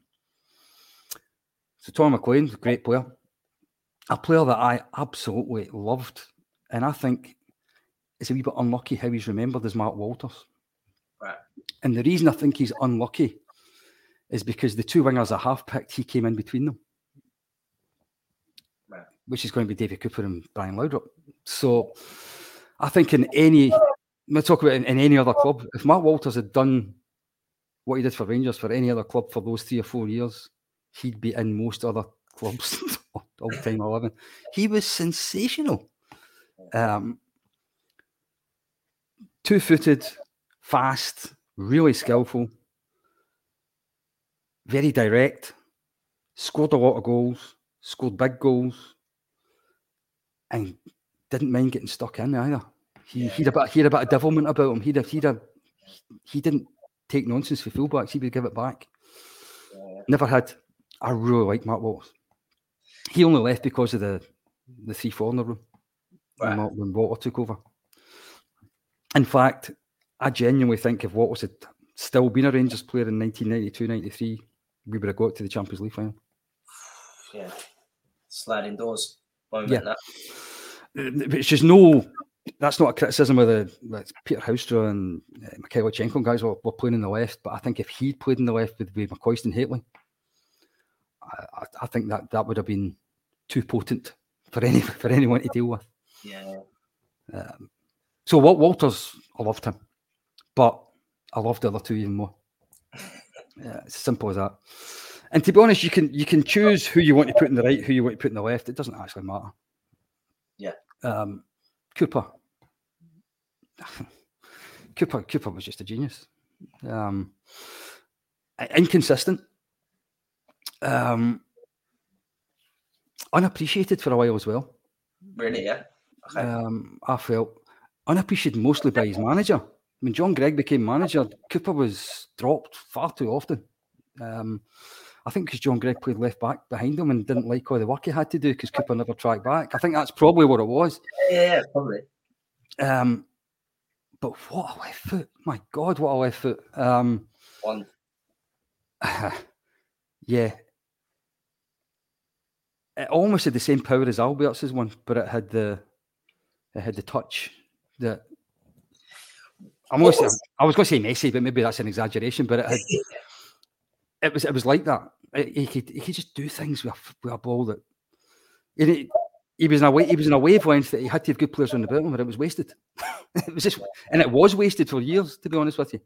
so Tom McLean, great player. A player that I absolutely loved, and I think it's a wee bit unlucky how he's remembered as Mark Walters. Right. And the reason I think he's unlucky is because the two wingers I have picked, he came in between them. Right. Which is going to be David Cooper and Brian Laudrup. So I think in any, we talk about in, in any other club, if Mark Walters had done what he did for Rangers for any other club for those three or four years, he'd be in most other clubs all the time 11. He was sensational. Um, two footed, fast, really skillful, very direct, scored a lot of goals, scored big goals, and didn't mind getting stuck in either. He Yeah. he'd a bit he had a bit of devilment about him. He'd a, he'd a, he didn't take nonsense for fullbacks. He would give it back. Yeah. Never had. I really like Mark Walters. He only left because of the the three foreigner rule when, Right. Wa- when Walter took over. In fact, I genuinely think if Walters had still been a Rangers player in 1992 93, we would have got to the Champions League final. yeah. Sliding doors. Yeah. that. It's just no that's not a criticism of the like Peter Huistra and uh, Mikhailichenko guys were, were playing in the left, but I think if he'd played in the left with, with McCoist and Hateley, I, I, think that that would have been too potent for any for anyone to deal with. Yeah. Um, so what Walters, I loved him, but I loved the other two even more. Yeah, it's simple as that. And to be honest, you can you can choose who you want to put in the right, who you want to put in the left. It doesn't actually matter. Yeah. Um, Cooper. Cooper Cooper was just a genius. Um, inconsistent. Um, unappreciated for a while as well. Really, yeah. Okay. Um, I felt unappreciated mostly by his manager. When John Greig became manager, Cooper was dropped far too often. Um, I think because John Greig played left back behind him and didn't like all the work he had to do because Cooper never tracked back. I think that's probably what it was. Yeah, yeah probably. Um, but what a left foot! My God, what a left foot! Um, One. yeah, it almost had the same power as Albertz's one, but it had the it had the touch that I'm was, I was going to say Messi, but maybe that's an exaggeration. But it had, it was it was like that. He could he could just do things with, with a ball that he, he was in a way, he was in a wavelength that he had to have good players on the bottom, but it was wasted. it was just and it was wasted for years, to be honest with you.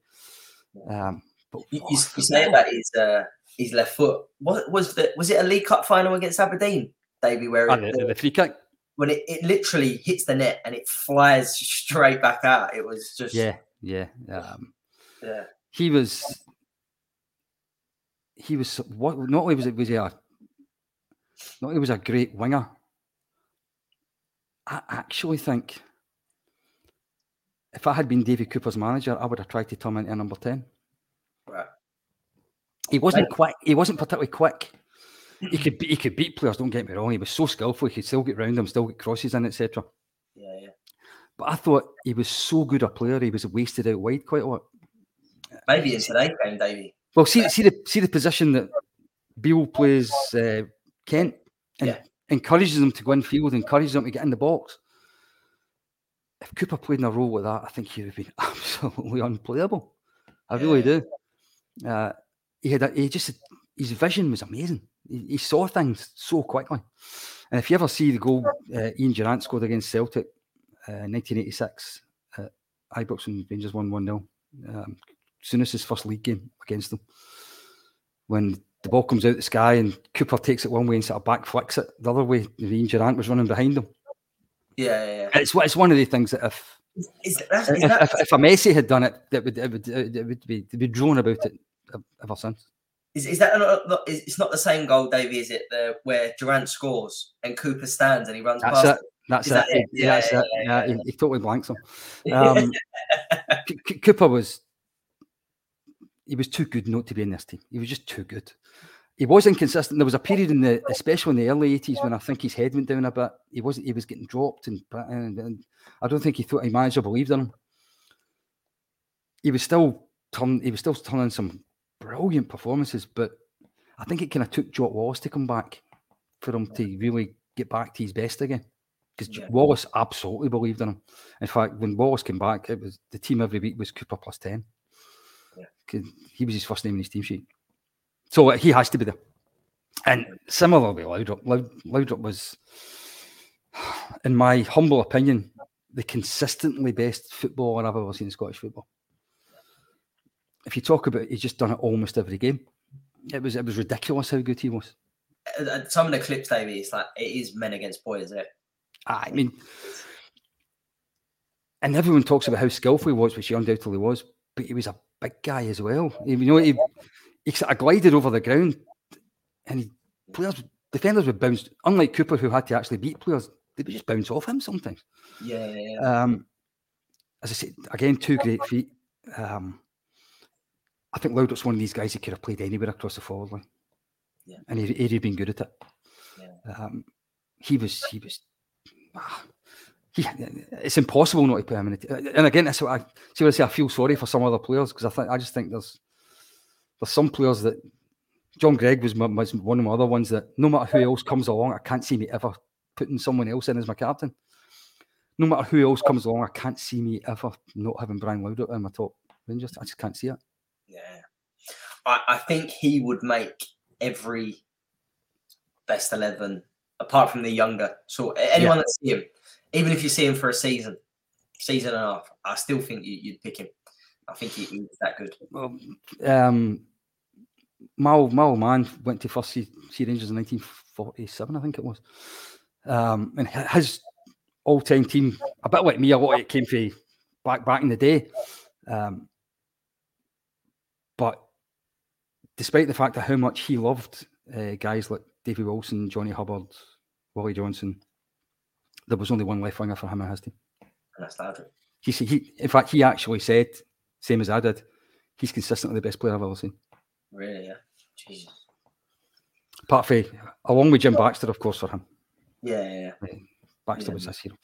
Um, but you, you, you say about his uh, his left foot. What was the was it a League Cup final against Aberdeen, Davy? Where it, the, the free kick when it, it literally hits the net and it flies straight back out. It was just yeah, yeah, um, yeah. He was he was what? Not only was it was he a not only was a great winger. I actually think if I had been David Cooper's manager, I would have tried to turn him into number ten. Right. He wasn't right. quick. He wasn't particularly quick. He could he could beat players. Don't get me wrong. He was so skillful. He could still get round them, still get crosses in, etc. Yeah, yeah. But I thought he was so good a player. He was wasted out wide quite a lot. Maybe in today's game, Davey. Well, see, see the see the position that Beale plays uh, Kent and yeah. encourages them to go in field, encourages them to get in the box. If Cooper played in a role with that, I think he would have been absolutely unplayable. I really yeah. do. Uh, he had a, he just his vision was amazing. He, he, saw things so quickly. And if you ever see the goal uh, Ian Durrant scored against Celtic, uh, 1986, uh, Ibrox and Rangers won 1 0. Um, Souness's first league game against them. When the ball comes out the sky and Cooper takes it one way and sort of back flicks it the other way, Ian Durrant was running behind him. Yeah, yeah, yeah. It's, it's one of the things that if is, is, if, that... if, if, a Messi had done it, it would it would it would be they'd be drawn about it ever since. Is, is that not, it's not the same goal, Davey? Is it the where Durrant scores and Cooper stands and he runs That's past? It. That's it. it. Yeah, that's yeah, it. Yeah, yeah, He, he, totally blanks him. Um, Cooper was he was too good not to be in this team. He was just too good. He was inconsistent. There was a period in the, especially in the early eighties, when I think his head went down a bit. He wasn't. He was getting dropped, and, and, and I don't think he thought he manager believed in him. He was still turn. He was still turning some brilliant performances, but I think it kind of took Jock Wallace to come back for him to really get back to his best again. Because yeah. Wallace absolutely believed in him. In fact, when Wallace came back, it was the team every week was Cooper plus ten. Yeah. He was his first name in his team sheet, so uh, he has to be there. And similarly, Laudrup, Laudrup was, in my humble opinion, the consistently best footballer I've ever seen in Scottish football if you talk about, it, he's just done it almost every game. It was it was ridiculous how good he was. Uh, uh, some of the clips, Davey, it's like it is men against boys, isn't it? I mean, and everyone talks about how skillful he was, which he undoubtedly was, but he was a big guy as well. You know, he, he sort of glided over the ground, and he, players, defenders would bounce. Unlike Cooper, who had to actually beat players, they would just bounce off him sometimes. Yeah, yeah, yeah. Um, as I said, again, two great feet. Um, I think Laudrup's one of these guys who could have played anywhere across the forward line. Yeah. And he, he'd been good at it. Yeah. Um, he was, he was, ah, he, it's impossible not to put him in. And again, that's what I see. What I say, I feel sorry for some other players because I think I just think there's there's some players that John Greig was, my, was one of my other ones that no matter who else comes along, I can't see me ever putting someone else in as my captain no matter who else comes along, I can't see me ever not having Brian Laudrup in my top Rangers. I just can't see it. Yeah, I, I think he would make every best eleven, apart from the younger. So anyone yeah. that see him, even if you see him for a season, season and a half, I still think you, would pick him. I think he, he's that good. Well, um, Mal Mal Man went to first see, see Rangers in 1947, I think it was. Um, and his all-time team, a bit like me, a lot of it came from back back in the day. Um, but despite the fact of how much he loved uh, guys like Davy Wilson, Johnny Hubbard, Wally Johnson, there was only one left winger for him in his team. And that's that. He, he, in fact, he actually said, same as I did, he's consistently the best player I've ever seen. Really, yeah. Jesus. Apart from, along with Jim Baxter, of course, for him. Yeah, yeah, yeah. Baxter yeah. was his hero.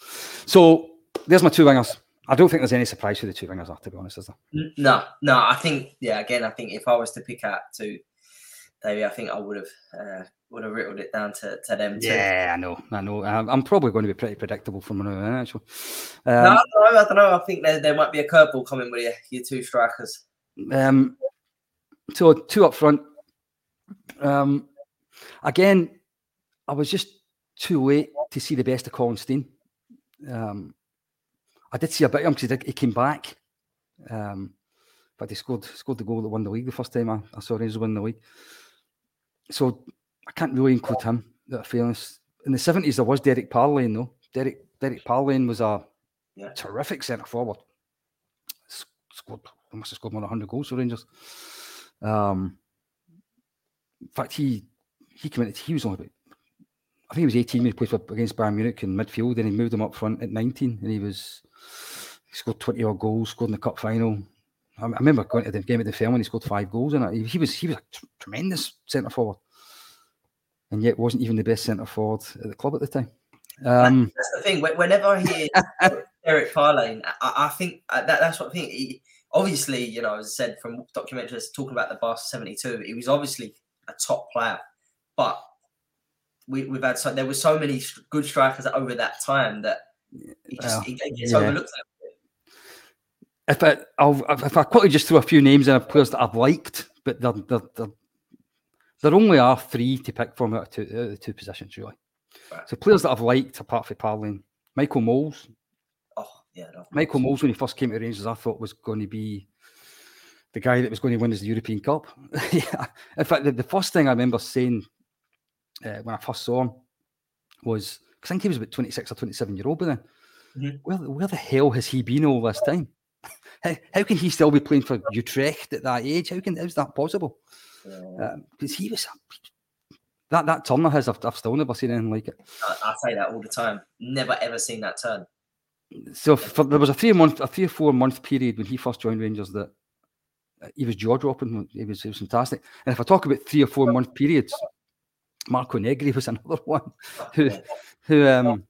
So there's my two wingers. I don't think there's any surprise for the two wingers, to be honest, is there? No, no. I think, yeah, again, I think if I was to pick out two, Davey, I think I would have uh, would have whittled it down to, to them too. Yeah, I know, I know. I'm, I'm probably going to be pretty predictable from now on, actually. Um, no, I don't know. I don't know. I think there, there might be a curveball coming with you, your two strikers. Um, so two up front. Um, again, I was just too late to see the best of Colin Stein. Um, I did see a bit of him because he came back. Um, but he scored scored the goal that won the league the first time I, I saw Rangers win the league. So I can't really include him. That fairness. In the seventies, there was Derek Parlane though. Derek Derek Parlane was a yeah. terrific centre forward. Scored, must have scored more than hundred goals for Rangers. Um, in fact, he he committed. He was only about, I think he was 18 when he played for, against Bayern Munich in midfield, and he moved him up front at 19, and he was he scored 20 odd goals, scored in the cup final. I, I remember going to the game at the film when he scored five goals in it. He, he was he was a t- tremendous centre forward, and yet wasn't even the best centre forward at the club at the time. Um, that's the thing. Whenever I hear Eric Parlane, I, I think uh, that, that's what I think. He, obviously, you know, as I said from documentaries talking about the Barca 72, he was obviously a top player, but we, have had so there were so many good strikers over that time that just he gets yeah. overlooked. If I I'll, if I quickly just throw a few names in of players that I've liked, but there, there, there, there only are three to pick from out of two, out of the two positions really. Right. So players that I've liked apart from Parlane, Michael Mols, yeah, no, Michael Mols, when he first came to Rangers, I thought was going to be the guy that was going to win us the European Cup. yeah. In fact, the, the, first thing I remember saying uh, when I first saw him was I think he was about 26 or 27 year old by then. Mm-hmm. Where, where the hell has he been all this time? how, how can he still be playing for Utrecht at that age? How can how's that possible? Because um, he was that that turn of his, I've, I've still never seen anything like it. I, I say that all the time. Never ever seen that turn so for, there was a three month, a three or four month period when he first joined Rangers that he was jaw dropping. He was, he was fantastic. And if I talk about three or four month periods, Marco Negri was another one who, who um,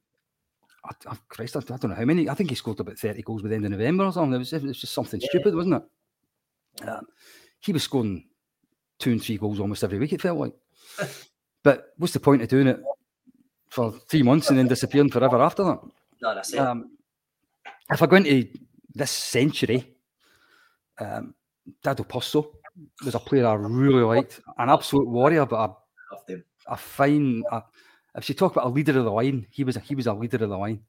oh, Christ, I, don't know how many. I think he scored about thirty goals by the end of November or something. It was, it was just something stupid, wasn't it? Um, he was scoring two and three goals almost every week. It felt like. but what's the point of doing it for three months and then disappearing forever after that? No, that's it. Um, if I go into this century, um, Dado Pršo was a player I really liked, an absolute warrior, but a, a fine. A, if you talk about a leader of the line, he was a, he was a leader of the line.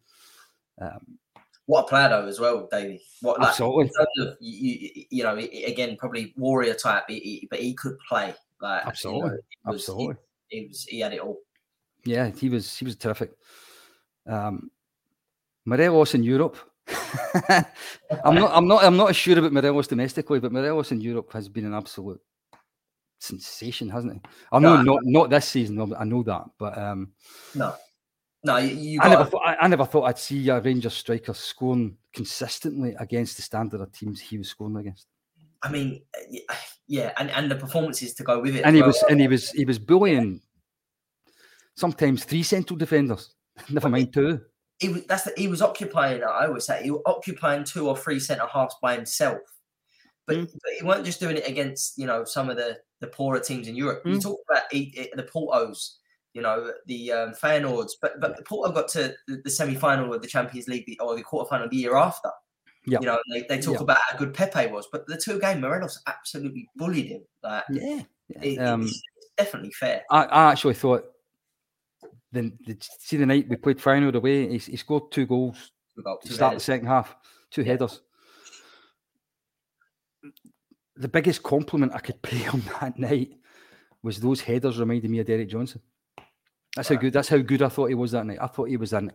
Um, what a player though, as well, Davey. What like, absolutely. Of, you, you, know, again, probably warrior type, but he could play. Like absolutely, you know, was, absolutely. He, he, was he had it all. Yeah, he was he was terrific. Um, Morelos in Europe I'm not. I'm not. I'm not sure about Morelos domestically, but Morelos in Europe has been an absolute sensation, hasn't he? I know no, not not this season. I know that, but um, no, no. You, you I never thought. I, I, never thought I'd see a Rangers striker scoring consistently against the standard of teams he was scoring against. I mean, yeah, and, and the performances to go with it. And he well. was and he was he was bullying sometimes three central defenders. Never mind two he was that's the, he was occupying. I always say he was occupying two or three centre halves by himself. But, mm. but, he weren't just doing it against you know some of the the poorer teams in Europe. Mm. You talk about he, the Portos, you know, the um, Feyenoords, but but Porto got to the, the semi final of the Champions League or the quarter final the year after. Yeah. You know, they, they talk Yeah. about how good Pepe was, but the two game Morelos absolutely bullied him. Like, Yeah. it- Um, it's, definitely fair. I, I actually thought the, the see the night we played Feyenoord away, he, he scored two goals About to two start the second half, two headers. The biggest compliment I could pay on that night was those headers reminded me of Derek Johnstone. That's how good. That's how good I thought he was that night. I thought he was an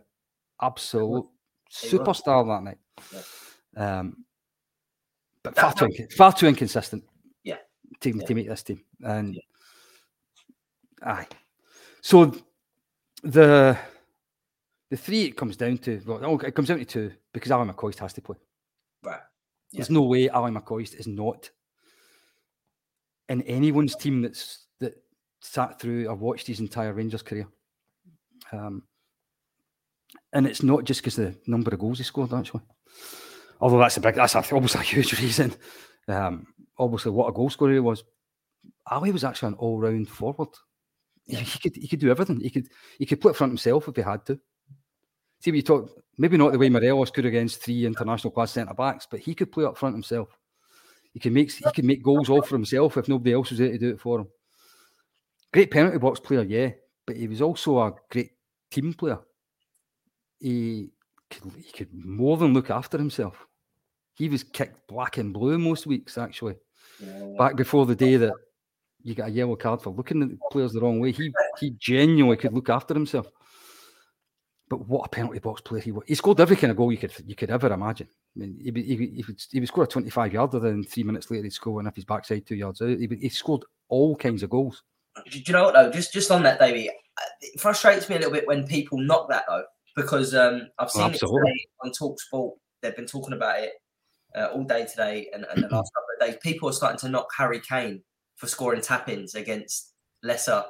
absolute superstar that night. Um, but far too, far too inconsistent. Yeah. To, Yeah. to make this team, and Yeah. aye. So the the three it comes down to well, it comes down to two because Alan McCoist has to play. Right. There's no way Alan McCoist is not in anyone's team that's that sat through or watched his entire Rangers career. Um, and it's not just because the number of goals he scored, actually. Although that's a big, that's a, obviously a huge reason. Um, obviously, what a goal scorer he was. Ali was actually an all-round forward. He-. He could he could do everything. He could he could play up front himself if he had to. See, we talk maybe not the way Morelos could against three international class centre backs, but he could play up front himself. He can make he can make goals all for himself if nobody else was there to do it for him. Great penalty box player, yeah, but he was also a great team player. He could, he could more than look after himself. He was kicked black and blue most weeks, actually. Yeah. Back before the day that you got a yellow card for looking at the players the wrong way, he he genuinely could look after himself. But what a penalty box player he was! He scored every kind of goal you could you could ever imagine. I mean, he, he, would- he, would, he would score a twenty-five yarder, then three minutes later he'd score one off his backside two yards out. He, he scored all kinds of goals. Do you know what though? Just just on that, Davey, it frustrates me a little bit when people knock that though, because um, I've seen it today on Talk Sport. They've been talking about it uh, all day today and, and the last couple of days. People are starting to knock Harry Kane for scoring tap-ins against lesser,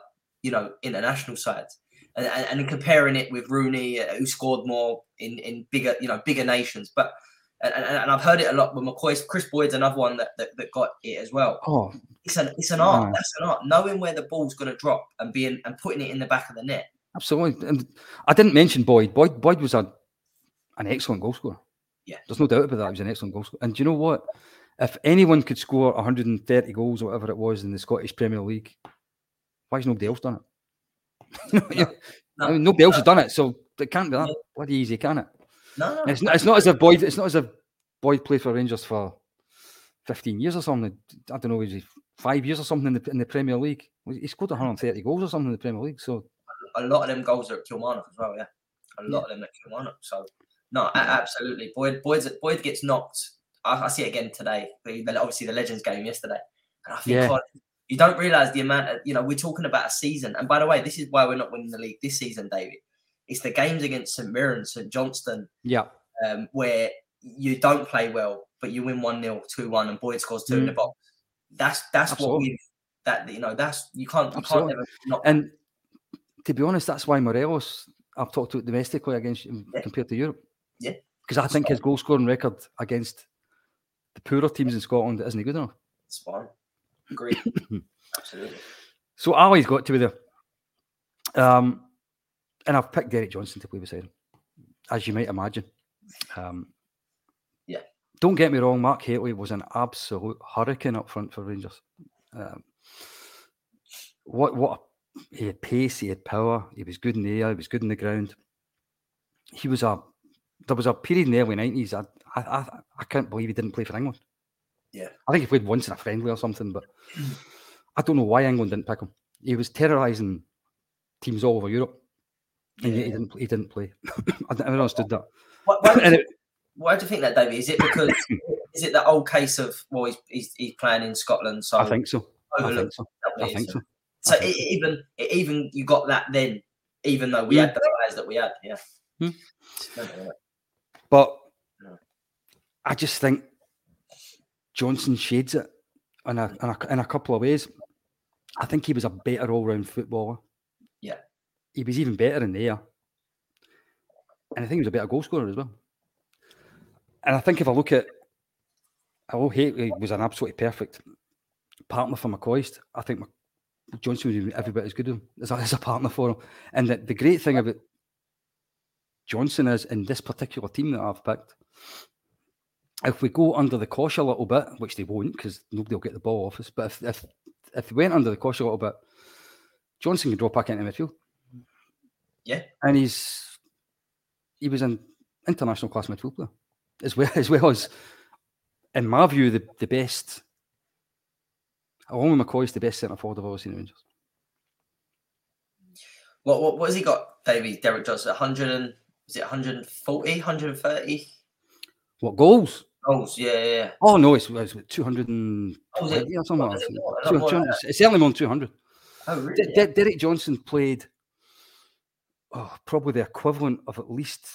you know, international sides, and, and, comparing it with Rooney, uh, who scored more in in bigger, you know, bigger nations. But and, and, I've heard it a lot with McCoist. Kris Boyd's another one that, that, that got it as well Oh, it's an it's an art. That's an art. Knowing where the ball's going to drop and being and putting it in the back of the net. absolutely. And I didn't mention Boyd. Boyd Boyd was a an excellent goal scorer. Yeah. There's no doubt about that. He was an excellent goal scorer. And do you know what? If anyone could score 130 goals or whatever it was in the Scottish Premier League, why has nobody else done it? No, I mean, nobody else has done it, so it can't be that Yeah. bloody easy, can it? no, It's not, it's not as if Boyd. It's not as if Boyd played for Rangers for 15 years or something. I don't know, was he five years or something in the, in the Premier League? He scored 130 goals or something in the Premier League. So a lot of them goals are at Kilmarnock as well. Yeah, a lot of them at Kilmarnock. So no, absolutely. Boyd Boyd's, Boyd gets knocked. I, I see it again today. The- Obviously, the Legends game yesterday, and I think Yeah. You don't realise the amount. Of, you know, we're talking about a season. And by the way, this is why we're not winning the league this season, David. It's the games against St Mirren, St Johnstone, yeah, um, where you don't play well, but you win 1 0, 2 1, and Boyd scores two in the box. That's that's what we've that you know, that's you can't you Absolutely. can't ever not and to be honest, that's why Morelos. I've talked to it domestically against Yeah. compared to Europe. Yeah. because I think his goal scoring record against the poorer teams in Scotland isn't good enough. spot. Agree. Absolutely. So Ali's got to be there. Um, and I've picked Derek Johnstone to play beside him, as you might imagine. Um, Yeah. Don't get me wrong, Mark Hateley was an absolute hurricane up front for Rangers. Um, what what a, he had pace, he had power, he was good in the air, he was good in the ground. He was a there was a period in the early nineties. I, I I I can't believe he didn't play for England. Yeah. I think he played once in a friendly or something, but I don't know why England didn't pick him. He was terrorising teams all over Europe, and yet he didn't. He didn't play. I never understood that. Why, why, do you And think, why do you think that, David? Is it because is it the old case of well, he's he's, he's playing in Scotland, so I think so. I think so. I think so. So think it, even it, even you got that then, even though we Mm. had the players that we had, yeah. Mm. It's mental, isn't it? But Yeah. I just think Johnstone shades it in a, in a in a couple of ways. I think he was a better all round footballer. Yeah. He was even better in the air. And I think he was a better goal scorer as well. And I think if I look at although Hateley was an absolutely perfect partner for McCoist, I think Johnstone was every bit as good as, as a partner for him. And the, the great thing about Johnstone is in this particular team that I've picked, if we go under the cosh a little bit, which they won't because nobody will get the ball off us, but if, if if they went under the cosh a little bit, Johnstone can drop back into midfield. Yeah. And he's he was an international class midfield player. As well as well as in my view, the, the best along with McCoist is the best centre forward I've ever seen at Rangers. What, what what has he got, Davey? Derek Johnstone, 100 and is it 140, 130 What goals? Goals? Yeah, yeah, yeah. Oh no, it's, it's 200 and Oh, it? or something Oh, it that. more? A lot more 200 it's certainly more than 200. Oh, really? D- D- Derek Johnstone played oh, probably the equivalent of at least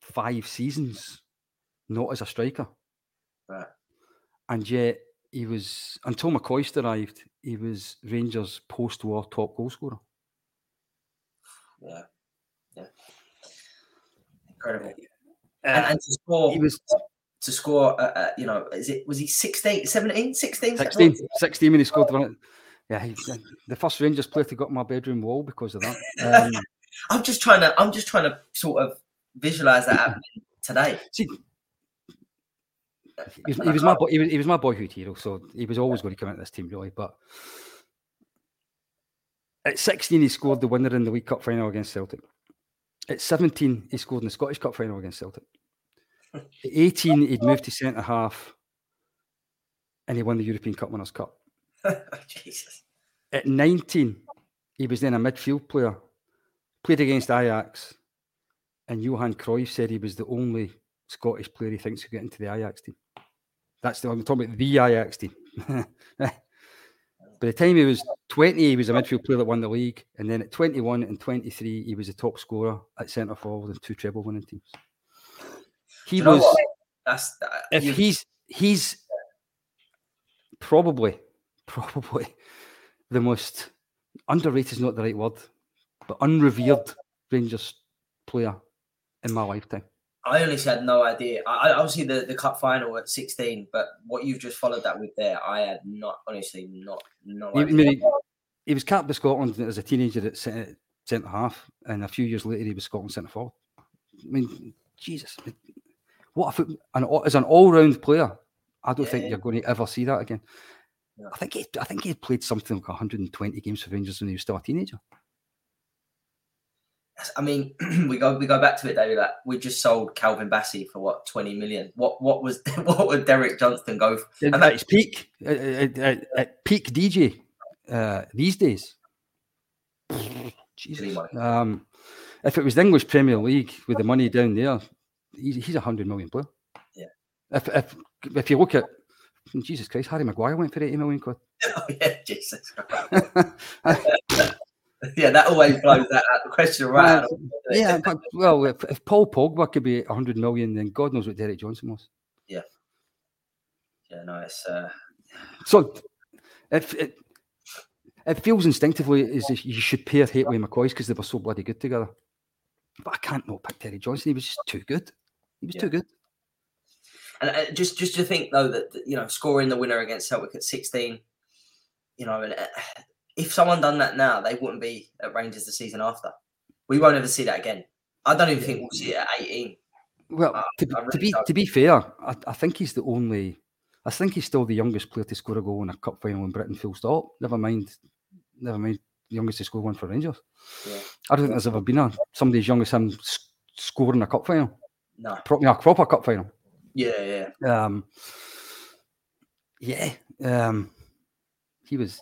five seasons, not as a striker. Right. And yet he was until McCoist arrived, he was Rangers post-war top goal scorer. Yeah, yeah. Incredible. Uh, And, and to score, he was to score, uh, uh, you know, is it was he 16, 17, 16? 16, 16 when he scored the one. Yeah, he, the first Rangers player to got my bedroom wall because of that. Um, I'm just trying to, I'm just trying to sort of visualize that happening today. see, he was, he was my boy, he was, he was my boyhood hero, so he was always going to come into this team, really. But at 16, he scored the winner in the League Cup final against Celtic. At 17, he scored in the Scottish Cup final against Celtic. At 18, he'd moved to centre half, and he won the European Cup Winners' Cup. Jesus. At 19, he was then a midfield player, played against Ajax, and Johan Cruyff said he was the only Scottish player he thinks could get into the Ajax team. That's the I'm talking about the Ajax team. By the time he was 20, he was a midfield player that won the league, and then at 21 and 23, he was the top scorer at centre forward in two treble winning teams. He you was? That's that, if you- he's he's probably probably the most underrated is not the right word, but unrevered Rangers player in my lifetime. I honestly had no idea. I, obviously the, the cup final at 16, but what you've just followed that with there, I had not honestly not no He, idea. he, he was capped by Scotland as a teenager at centre half, and a few years later he was Scotland centre forward. I mean, Jesus, what a an, as an all round player, I don't think you're going to ever see that again. No. I think he, I think he played something like 120 games for Rangers when he was still a teenager. I mean, we go we go back to it, David. Like we just sold Calvin Bassey for what 20 million. What what was what would Derek Johnstone go for? And at that- peak, at- at- at peak DJ uh, these days. Jesus. Um, if it was the English Premier League with the money down there, he's, he's a hundred million player. Yeah. If if if you look at Jesus Christ, Harry Maguire went for eighty million quid. Oh yeah, Jesus. yeah, that always blows that out. The question right out. yeah, but, well, if, if Paul Pogba could be a hundred million, then God knows what Derek Johnstone was. Yeah, Yeah, no, it's uh, So it, it, it feels instinctively if you should pair Hateley and McCoist because they were so bloody good together. But I can't not pick Derek Johnstone. He was just too good. He was Yeah. too good. And uh, just just to think though that you know scoring the winner against Celtic at 16, you know, and uh, if someone done that now, they wouldn't be at Rangers the season after. We won't ever see that again. I don't even think we'll see it at 18. Well, Uh, to, be- I to be to be fair, I, I think he's the only. I think he's still the youngest player to score a goal in a cup final in Britain. Full stop. Never mind. Never mind. Youngest to score one for Rangers. Yeah. I don't think there's ever been a somebody as young as him scoring a cup final. No. Yeah, proper cup final. Yeah, yeah. Um, yeah, um, he was.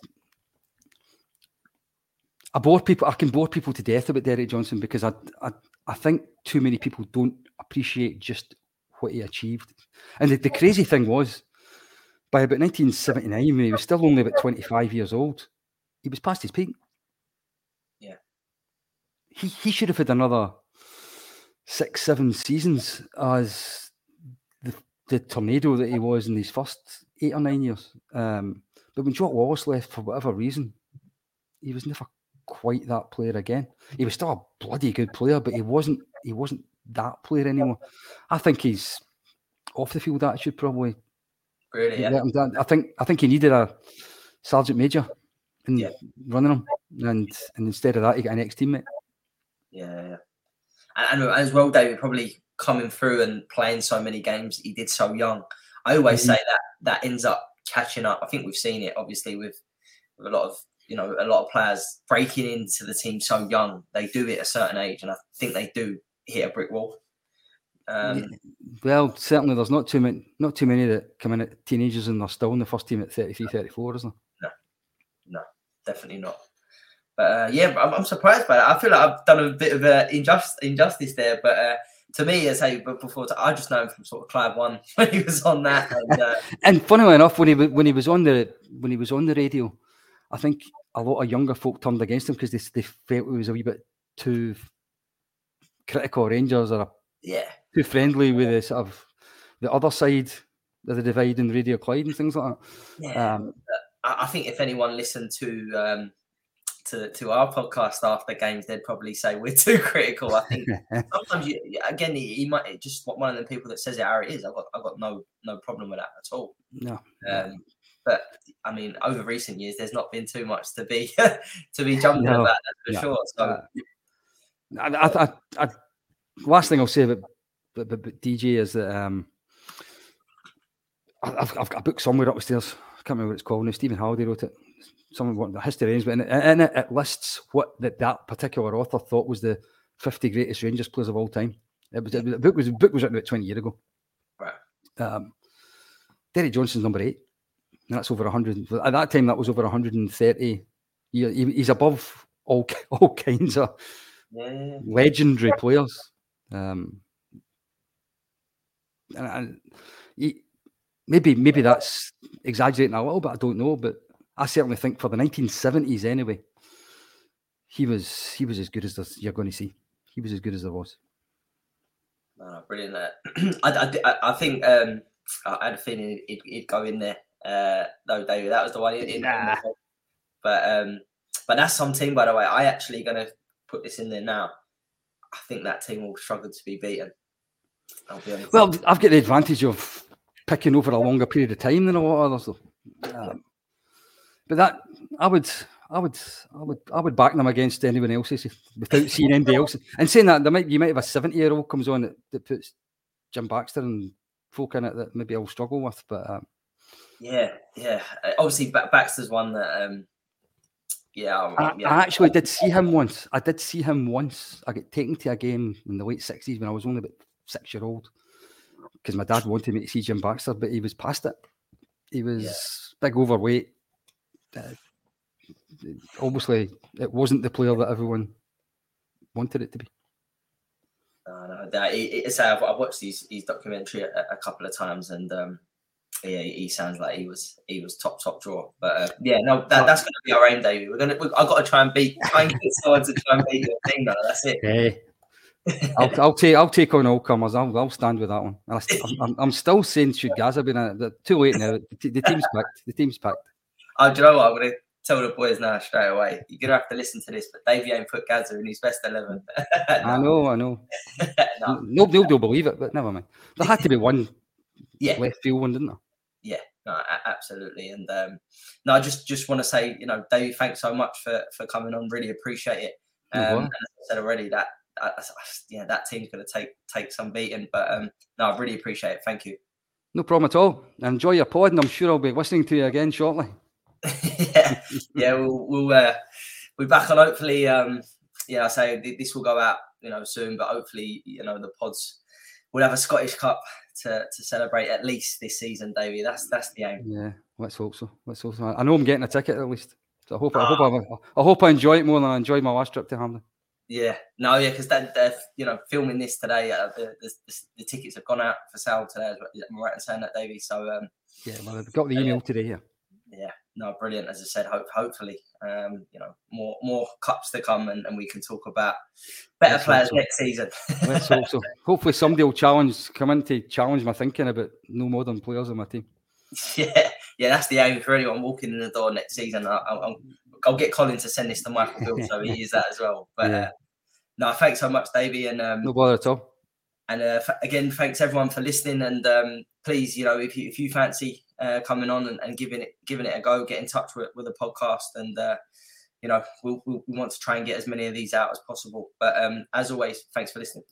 I bore people. I can bore people to death about Derek Johnstone because I, I, I think too many people don't appreciate just what he achieved. And the, the crazy thing was, by about 1979, when he was still only about 25 years old, he was past his peak. Yeah. He he should have had another six, seven seasons as the, the tornado that he was in his first eight or nine years. Um, but when Jock Wallace left for whatever reason, he was never quite that player again. He was still a bloody good player, but he wasn't he wasn't that player anymore. I think he's off the field attitude probably Really, yeah. let him down. I think I think he needed a sergeant major and Yeah. running him, and and instead of that, you get an ex teammate. Yeah, yeah. And, and as well, David, probably coming through and playing so many games he did so young. I always Mhm. say that that ends up catching up. I think we've seen it obviously with, with a lot of you know a lot of players breaking into the team so young. They do it at a certain age, and I think they do hit a brick wall. Um, Well, certainly there's not too many, not too many that come in at teenagers and they're still in the first team at 33, 34, is there? No, no, definitely not. But uh, yeah, I'm, I'm surprised by that. I feel like I've done a bit of uh, injust, injustice there. But uh, to me, as I before, I just know him from sort of Clyde One when he was on that. And, uh, And funnily enough, when he when he was on the when he was on the radio, I think a lot of younger folk turned against him because they, they felt he was a wee bit too critical Rangers or yeah, too friendly with the sort of the other side of the divide in Radio Clyde and things like yeah. that. Um, I, I think if anyone listened to um, to to our podcast after games, they'd probably say we're too critical. I think sometimes you again he, might just one of the people that says it how it is. I've got I've got no no problem with that at all. no, Um, but I mean, over recent years, there's not been too much to be to be jumping No, about for no. sure. So Uh, I, I, I, I, last thing I'll say about, about, about DJ is that um, I've, I've got a book somewhere upstairs. I can't remember what it's called now. Stephen Halliday wrote it. Someone wanted the history of Rangers, but in it, in it, it lists what that, that particular author thought was the 50 greatest Rangers players of all time. It was, it was, the book was the book was written about 20 years ago. Right. Um, Derek Johnstone's number eight. And that's over 100. At that time, that was over 130. He, he- he's above all all kinds of yeah, legendary players. Um, and, and he, maybe maybe that's exaggerating a little bit. I don't know, but I certainly think for the 1970s anyway, he was he was as good as there's- you're going to see. He was as good as there was. no, no, brilliant. I, I, I think um, I had a feeling he'd, he'd go in there. Uh, no, David, that was the one. In, in- Nah. But um, but that's some team, by the way. I actually going to put this in there now. I think that team will struggle to be beaten. I'll be honest. Well, I've got the advantage of picking over a longer period of time than a lot of others. though. Um, but that I would, I would, I would, I would back them against anyone else's without seeing anybody else. And saying that, there might you might have a seventy-year-old comes on that, that puts Jim Baxter and folk in it that maybe I'll struggle with. But um, yeah, yeah. Uh, Obviously, Ba- Baxter's one that. Um, yeah, I, I, yeah. I actually did see him once. I did see him once. I got taken to a game in the late sixties when I was only about six year old because my dad wanted me to see Jim Baxter, but he was past it. He was big overweight. Uh, obviously, it wasn't the player that everyone wanted it to be. No, no, that, it, it's, I've, I've watched his, his documentary a, a couple of times, and um, yeah, he sounds like he was he was top top draw. But uh, yeah, no, that, that's going to be our aim, David. We're gonna. We, I've got to try and beat, try and get someone to try and beat your thing. Though. That's it. Hey, I'll, I'll take I'll take on all comers. I'll, I'll stand with that one. I st- I'm, I'm, I'm still saying should Gaza be in it? But Too late now. The, the team's packed. The team's packed. Oh, do you know what? I'm going to tell the boys now straight away. You're going to have to listen to this, but Davey ain't put Gaza in his best eleven. I know. I know. no, Nobody will believe it, but never mind. There had to be one yeah, left field one, didn't there? yeah, no, absolutely. And um, no, I just just want to say, you know, Davey, thanks so much for for coming on. Really appreciate it. Um, and as I said already, that I, I- yeah, that team's going to take take some beating. But um, no, I really appreciate it. Thank you. No problem at all. Enjoy your pod, and I'm sure I'll be listening to you again shortly. yeah, yeah, we'll we'll uh, we'll be back on. Hopefully, um, yeah, I say this will go out, you know, soon. But hopefully, you know, the pods will have a Scottish Cup to to celebrate at least this season, Davey. That's that's the aim. Yeah, let's hope so. Let's hope so. I know I'm getting a ticket at least. So I hope I hope I, I hope I enjoy it more than I enjoyed my last trip to Hampden. Yeah, no, yeah, because they're you know filming this today. Uh, the, the the tickets have gone out for sale today. As well. Am I right in saying that, Davey? So um, Yeah, well, I've got the email today. Yeah, yeah, no, brilliant. As I said, hope, hopefully, um, you know, more more cups to come, and, and we can talk about better Let's players so. next season. let's hope so. Hopefully, somebody will challenge, come in to challenge my thinking about no modern players on my team. yeah, yeah, that's the aim for anyone walking in the door next season. I, I, I'll, I'll get Colin to send this to Michael Bill so he is that as well. But Yeah. uh, no, thanks so much, Davey, and um, No bother at all. and uh, f- again, thanks everyone for listening. And um, please, you know, if you if you fancy uh, coming on and, and, giving it giving it a go. Get in touch with with the podcast, and uh, you know we'll, we'll, we want to try and get as many of these out as possible. But um, as always, thanks for listening.